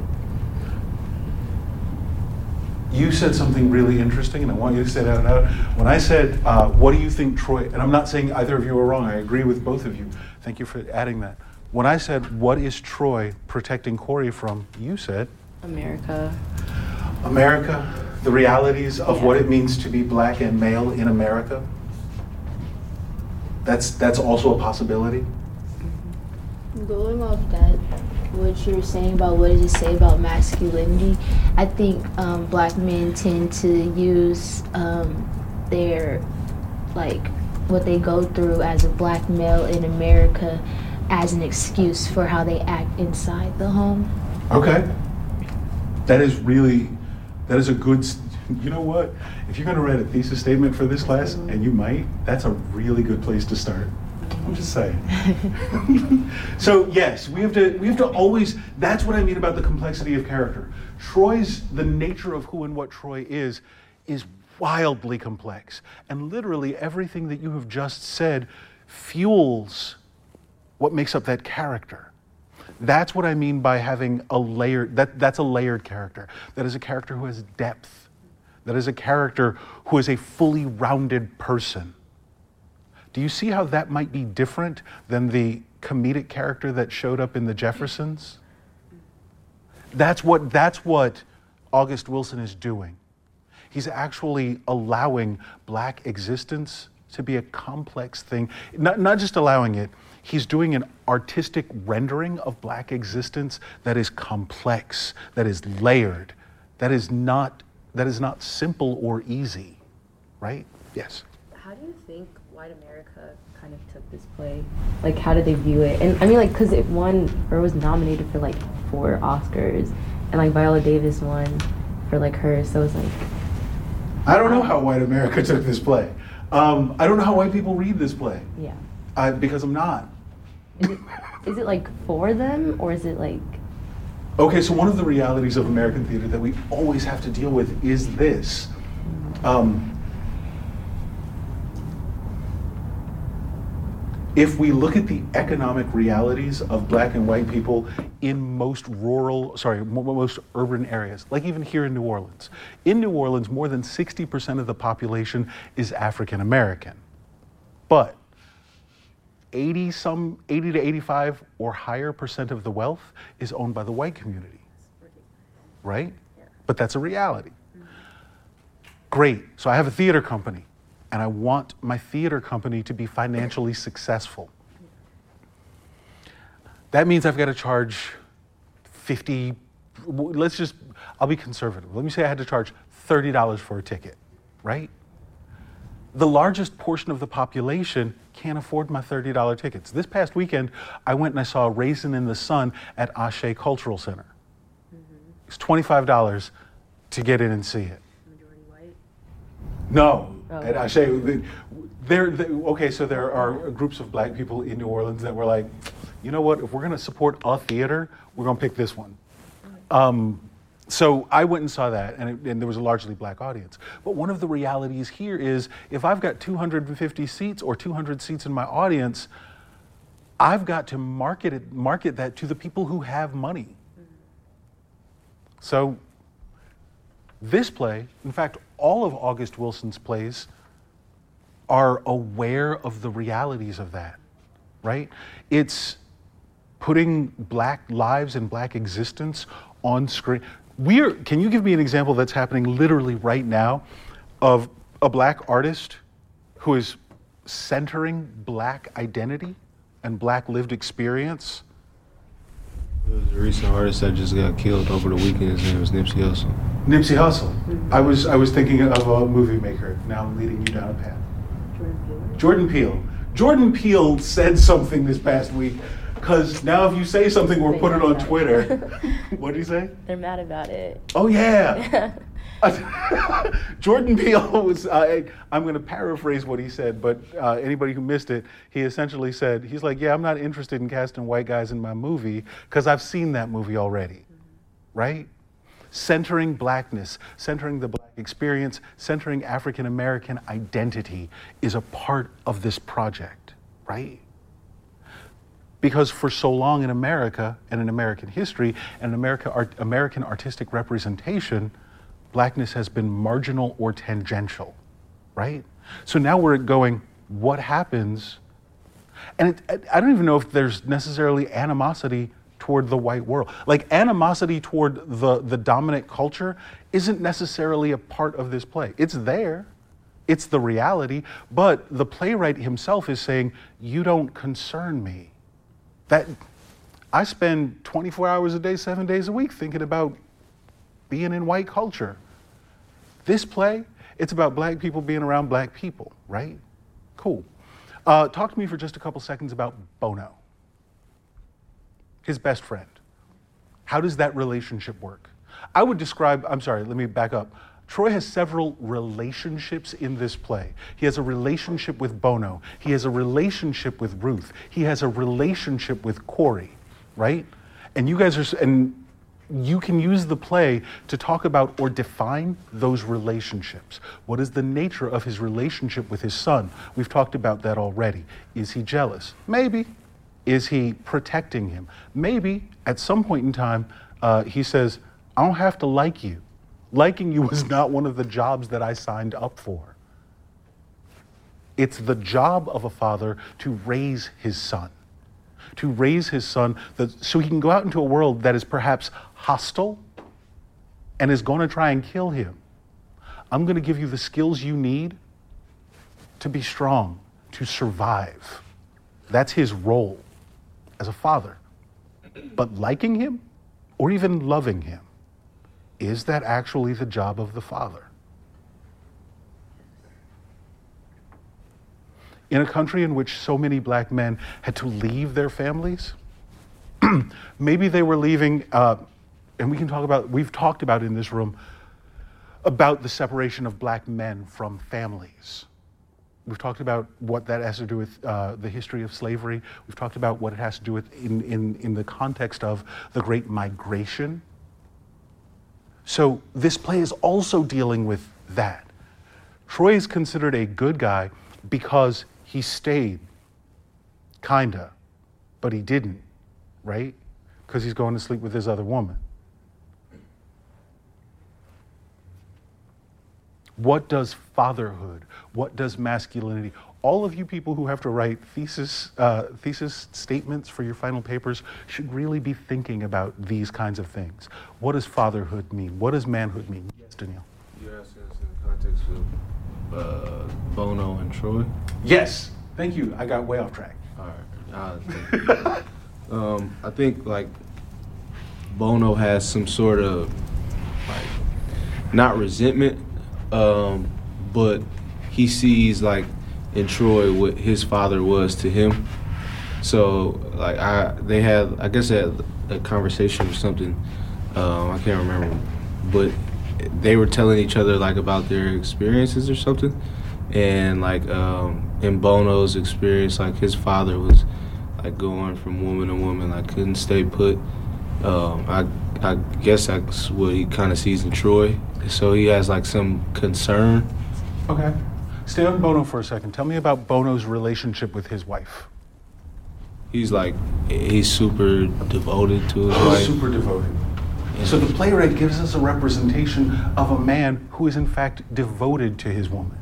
You said something really interesting, and I want you to say that out loud. When I said, uh, What do you think Troy, and I'm not saying either of you are wrong, I agree with both of you. Thank you for adding that. When I said, What is Troy protecting Corey from? You said, America. America, the realities of Yeah. what it means to be black and male in America. That's, that's also a possibility. Going off that, what you were saying about what does it say about masculinity, I think um, black men tend to use um, their, like, what they go through as a black male in America as an excuse for how they act inside the home. Okay. That is really, that is a good, you know what? If you're going to write a thesis statement for this class, and you might, that's a really good place to start. I'm just saying. (laughs) so yes, we have to we have to always that's what I mean about the complexity of character. Troy's the nature of who and what Troy is is wildly complex. And literally everything that you have just said fuels what makes up that character. That's what I mean by having a layered that that's a layered character. That is a character who has depth. That is a character who is a fully rounded person. Do you see how that might be different than the comedic character that showed up in the Jeffersons? That's what that's what August Wilson is doing. He's actually allowing black existence to be a complex thing. Not, not just allowing it, he's doing an artistic rendering of black existence that is complex, that is layered, that is not that is not simple or easy. Right? Yes. How do you think white America kind of took this play? Like, how did they view it? And I mean, like, because it won or was nominated for like four Oscars, and like Viola Davis won for like hers. So it's like, I don't know how white America took this play. Um, I don't know how white people read this play. yeah. I, because I'm not. Is it, is it like for them or is it like? Okay, so one of the realities of American theater that we always have to deal with is this. Um, if we look at the economic realities of black and white people in most rural, sorry, most urban areas, like even here in New Orleans, in New Orleans, more than 60% of the population is African American. But 80 some 80 to 85 or higher percent of the wealth is owned by the white community. Right? But that's a reality. Great. So I have a theater company and I want my theater company to be financially successful. That means I've got to charge 50, let's just, I'll be conservative. Let me say I had to charge $30 for a ticket, right? The largest portion of the population can't afford my $30 tickets. This past weekend, I went and I saw Raisin in the Sun at Ashe Cultural Center. It's $25 to get in and see it. No, Oh. at Ashe, the- there, the- okay, so there are groups of black people in New Orleans that were like, you know what, if we're gonna support a theater, we're gonna pick this one. Um, so I went and saw that, and, it, and there was a largely black audience. But one of the realities here is if I've got 250 seats or 200 seats in my audience, I've got to market it, market that to the people who have money. So this play, in fact, all of August Wilson's plays are aware of the realities of that, right? It's putting black lives and black existence on screen. We're, can you give me an example that's happening literally right now of a black artist who is centering black identity and black lived experience? There's a recent artist that just got killed over the weekend. His name was Nipsey Hussle. Nipsey Hussle. I was I was thinking of a movie maker. Now I'm leading you down a path. Jordan Peele. Jordan Peele said something this past week because now if you say something or put it on Twitter, (laughs) what did he say? They're mad about it. Oh yeah. (laughs) (laughs) Jordan Peele was. Uh, I'm going to paraphrase what he said, but uh, anybody who missed it, he essentially said, "He's like, yeah, I'm not interested in casting white guys in my movie because I've seen that movie already, right? Centering blackness, centering the black experience, centering African American identity is a part of this project, right? Because for so long in America and in American history and America, art, American artistic representation, blackness has been marginal or tangential, right? So now we're going, what happens? And it, I don't even know if there's necessarily animosity toward the white world. Like animosity toward the, the dominant culture isn't necessarily a part of this play. It's there. It's the reality, but the playwright himself is saying, You don't concern me. That I spend 24 hours a day, seven days a week thinking about being in white culture. This play, it's about black people being around black people, right? Cool. Uh, talk to me for just a couple seconds about Bono, his best friend. How does that relationship work? I would describe, I'm sorry, let me back up. Troy has several relationships in this play. He has a relationship with Bono. He has a relationship with Ruth. He has a relationship with Corey, right? And you guys are, and you can use the play to talk about or define those relationships. What is the nature of his relationship with his son? We've talked about that already. Is he jealous? Maybe. Is he protecting him? Maybe. At some point in time, uh, he says, I don't have to like you. Liking you was not one of the jobs that I signed up for. It's the job of a father to raise his son, to raise his son so he can go out into a world that is perhaps hostile and is going to try and kill him. I'm going to give you the skills you need to be strong, to survive. That's his role as a father. But liking him or even loving him, is that actually the job of the father? In a country in which so many black men had to leave their families, (clears throat) maybe they were leaving, uh, and we can talk about, we've talked about in this room about the separation of black men from families. We've talked about what that has to do with uh, the history of slavery. We've talked about what it has to do with in, in, in the context of the Great Migration. So this play is also dealing with that. Troy is considered a good guy because he stayed. Kinda. But he didn't, right? Because he's going to sleep with his other woman. What does fatherhood, what does masculinity, all of you people who have to write thesis, uh, thesis statements for your final papers should really be thinking about these kinds of things. What does fatherhood mean? What does manhood mean? Yes, Danielle. You're asking us in the context of uh, Bono and Troy? Yes. Thank you. I got way off track. All right. (laughs) um, I think like Bono has some sort of like not resentment, um, but he sees like in Troy what his father was to him. So like I they had I guess they had a conversation or something. Um, I can't remember, but they were telling each other like about their experiences or something, and like um, in Bono's experience, like his father was like going from woman to woman, like couldn't stay put. Um, I I guess that's what he kind of sees in Troy. So he has like some concern. Okay. Stay on Bono for a second. Tell me about Bono's relationship with his wife. He's like he's super devoted to his He's wife. super devoted. So the playwright gives us a representation of a man who is in fact devoted to his woman.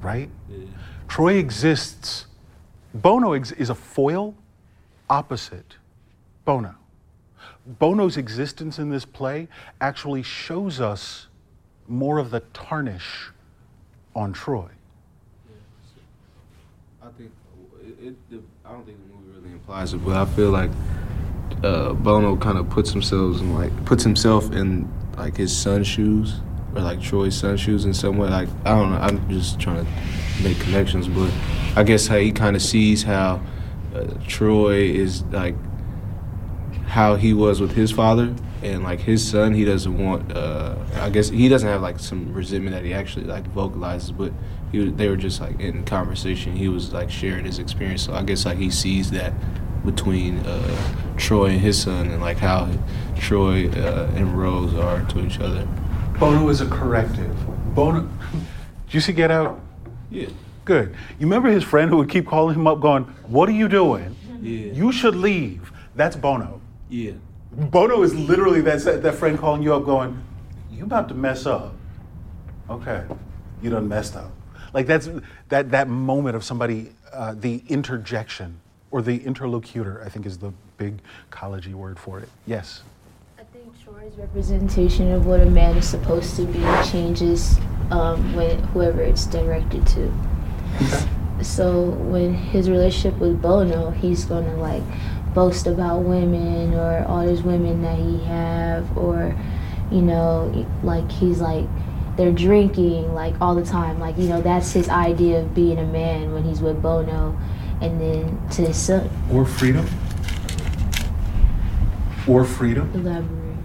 Right? Troy exists. Bono ex- is a foil opposite Bono. Bono's existence in this play actually shows us more of the tarnish on Troy. I think it, it, I don't think the movie really implies it, but I feel like uh, Bono kind of puts himself in like puts himself in like his son's shoes or like Troy's son's shoes in some way. Like I don't know. I'm just trying to make connections, but I guess how he kind of sees how uh, Troy is like how he was with his father and like his son he doesn't want uh i guess he doesn't have like some resentment that he actually like vocalizes but he they were just like in conversation he was like sharing his experience so i guess like he sees that between uh troy and his son and like how troy uh, and rose are to each other Bono is a corrective. Bono. (laughs) Did you see Get Out? Yeah. Good. You remember his friend who would keep calling him up, going, "What are you doing? Yeah. You should leave." That's Bono. yeah Bono is literally that that friend calling you up, going, "You about to mess up?" Okay, you done messed up. Like that's that that moment of somebody, uh, the interjection or the interlocutor. I think is the big collegey word for it. Yes. I think Troy's representation of what a man is supposed to be changes um, when whoever it's directed to. So when his relationship with Bono, he's gonna like boast about women or all these women that he have, or you know, like he's like they're drinking like all the time. Like you know, that's his idea of being a man when he's with Bono, and then to his son. Or freedom. Or freedom. Elaborate.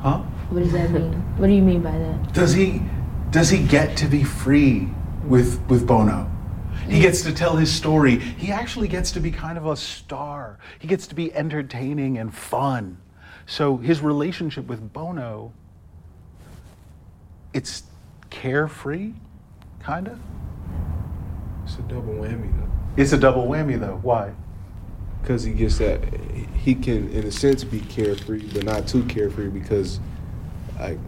Huh? What does that mean? What do you mean by that? Does he does he get to be free with with Bono? He gets to tell his story. He actually gets to be kind of a star. He gets to be entertaining and fun. So his relationship with Bono it's carefree, kind of. it's a double whammy though It's a double whammy though. Why? because he gets that he can in a sense be carefree but not too carefree because like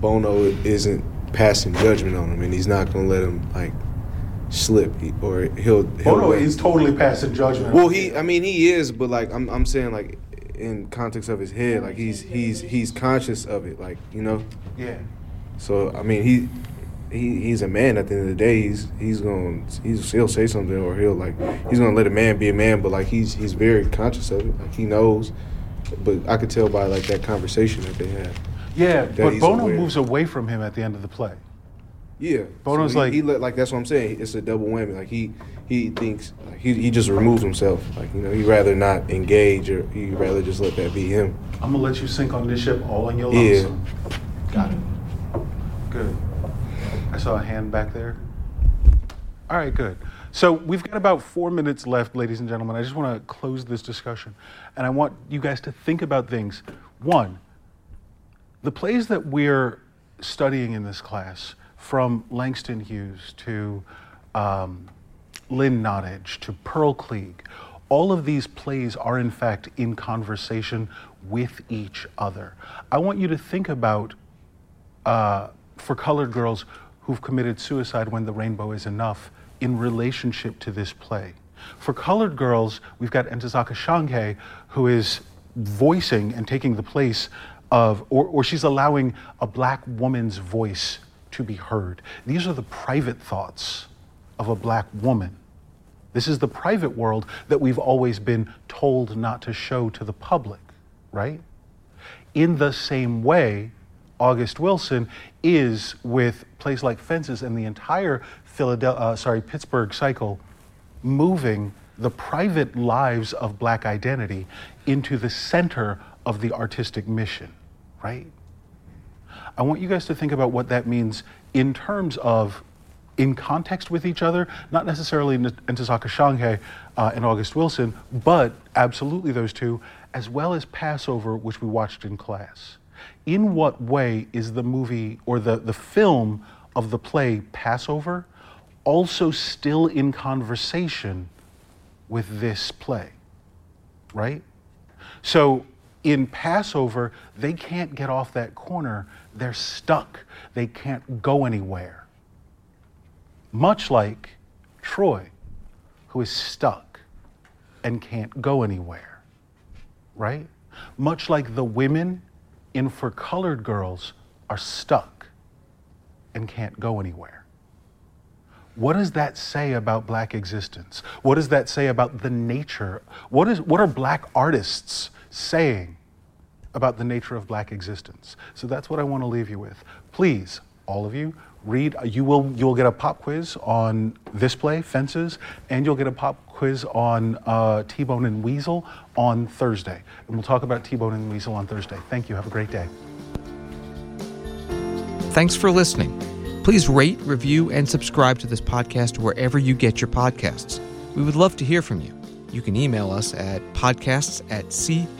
bono isn't passing judgment on him and he's not gonna let him like slip or he'll, he'll Bono let- is totally passing judgment. well he i mean he is but like i'm, I'm saying like in context of his head like he's he's he's conscious of it like you know Yeah. so i mean he he, he's a man at the end of the day. He's he's gonna he's he'll say something or he'll like he's gonna let a man be a man, but like he's he's very conscious of it. Like he knows, but I could tell by like that conversation that they had. Yeah, but Bono aware. moves away from him at the end of the play. Yeah, Bono's So he- like- he let, like that's what I'm saying. It's a double whammy. Like he he thinks like he he just removes himself. Like you know he'd rather not engage or he'd rather just let that be him. I'm gonna let you sink on this ship all in your Yeah. lonesome. Got it. Good. I saw a hand back there. All right, good. So we've got about four minutes left, ladies and gentlemen. I just want to close this discussion, and I want you guys to think about things. One, the plays that we're studying in this class, from Langston Hughes to um, Lynn Nottage to Pearl Cleage, all of these plays are in fact in conversation with each other. I want you to think about uh, for colored girls who've committed suicide when the rainbow is enough in relationship to this play. For colored girls, we've got Ntozake Shange, who is voicing and taking the place of, or, or she's allowing a black woman's voice to be heard. These are the private thoughts of a black woman. This is the private world that we've always been told not to show to the public, right? In the same way, August Wilson is with plays like Fences and the entire Philadelphia, uh, sorry, Pittsburgh cycle moving the private lives of black identity into the center of the artistic mission, right? I want you guys to think about what that means in terms of in context with each other, not necessarily Ntozake Shange uh, and August Wilson, but absolutely those two, as well as Pass Over, which we watched in class. In what way is the movie or the, the film of the play Pass Over also still in conversation with this play? Right? So in Pass Over, they can't get off that corner. They're stuck. They can't go anywhere much like Troy, who is stuck and can't go anywhere, right? Much like the women in For Colored Girls are stuck and can't go anywhere. What does that say about black existence? What does that say about the nature? What, is, what are black artists saying about the nature of black existence? So that's what I want to leave you with. Please, all of you, read. You will you'll get a pop quiz on this play, Fences, and you'll get a pop quiz on uh, T-Bone and Weasel on Thursday. And we'll talk about T-Bone and Weasel on Thursday. Thank you. Have a great day. Thanks for listening. Please rate, review, and subscribe to this podcast wherever you get your podcasts. We would love to hear from you. You can email us at podcasts at c-span.org.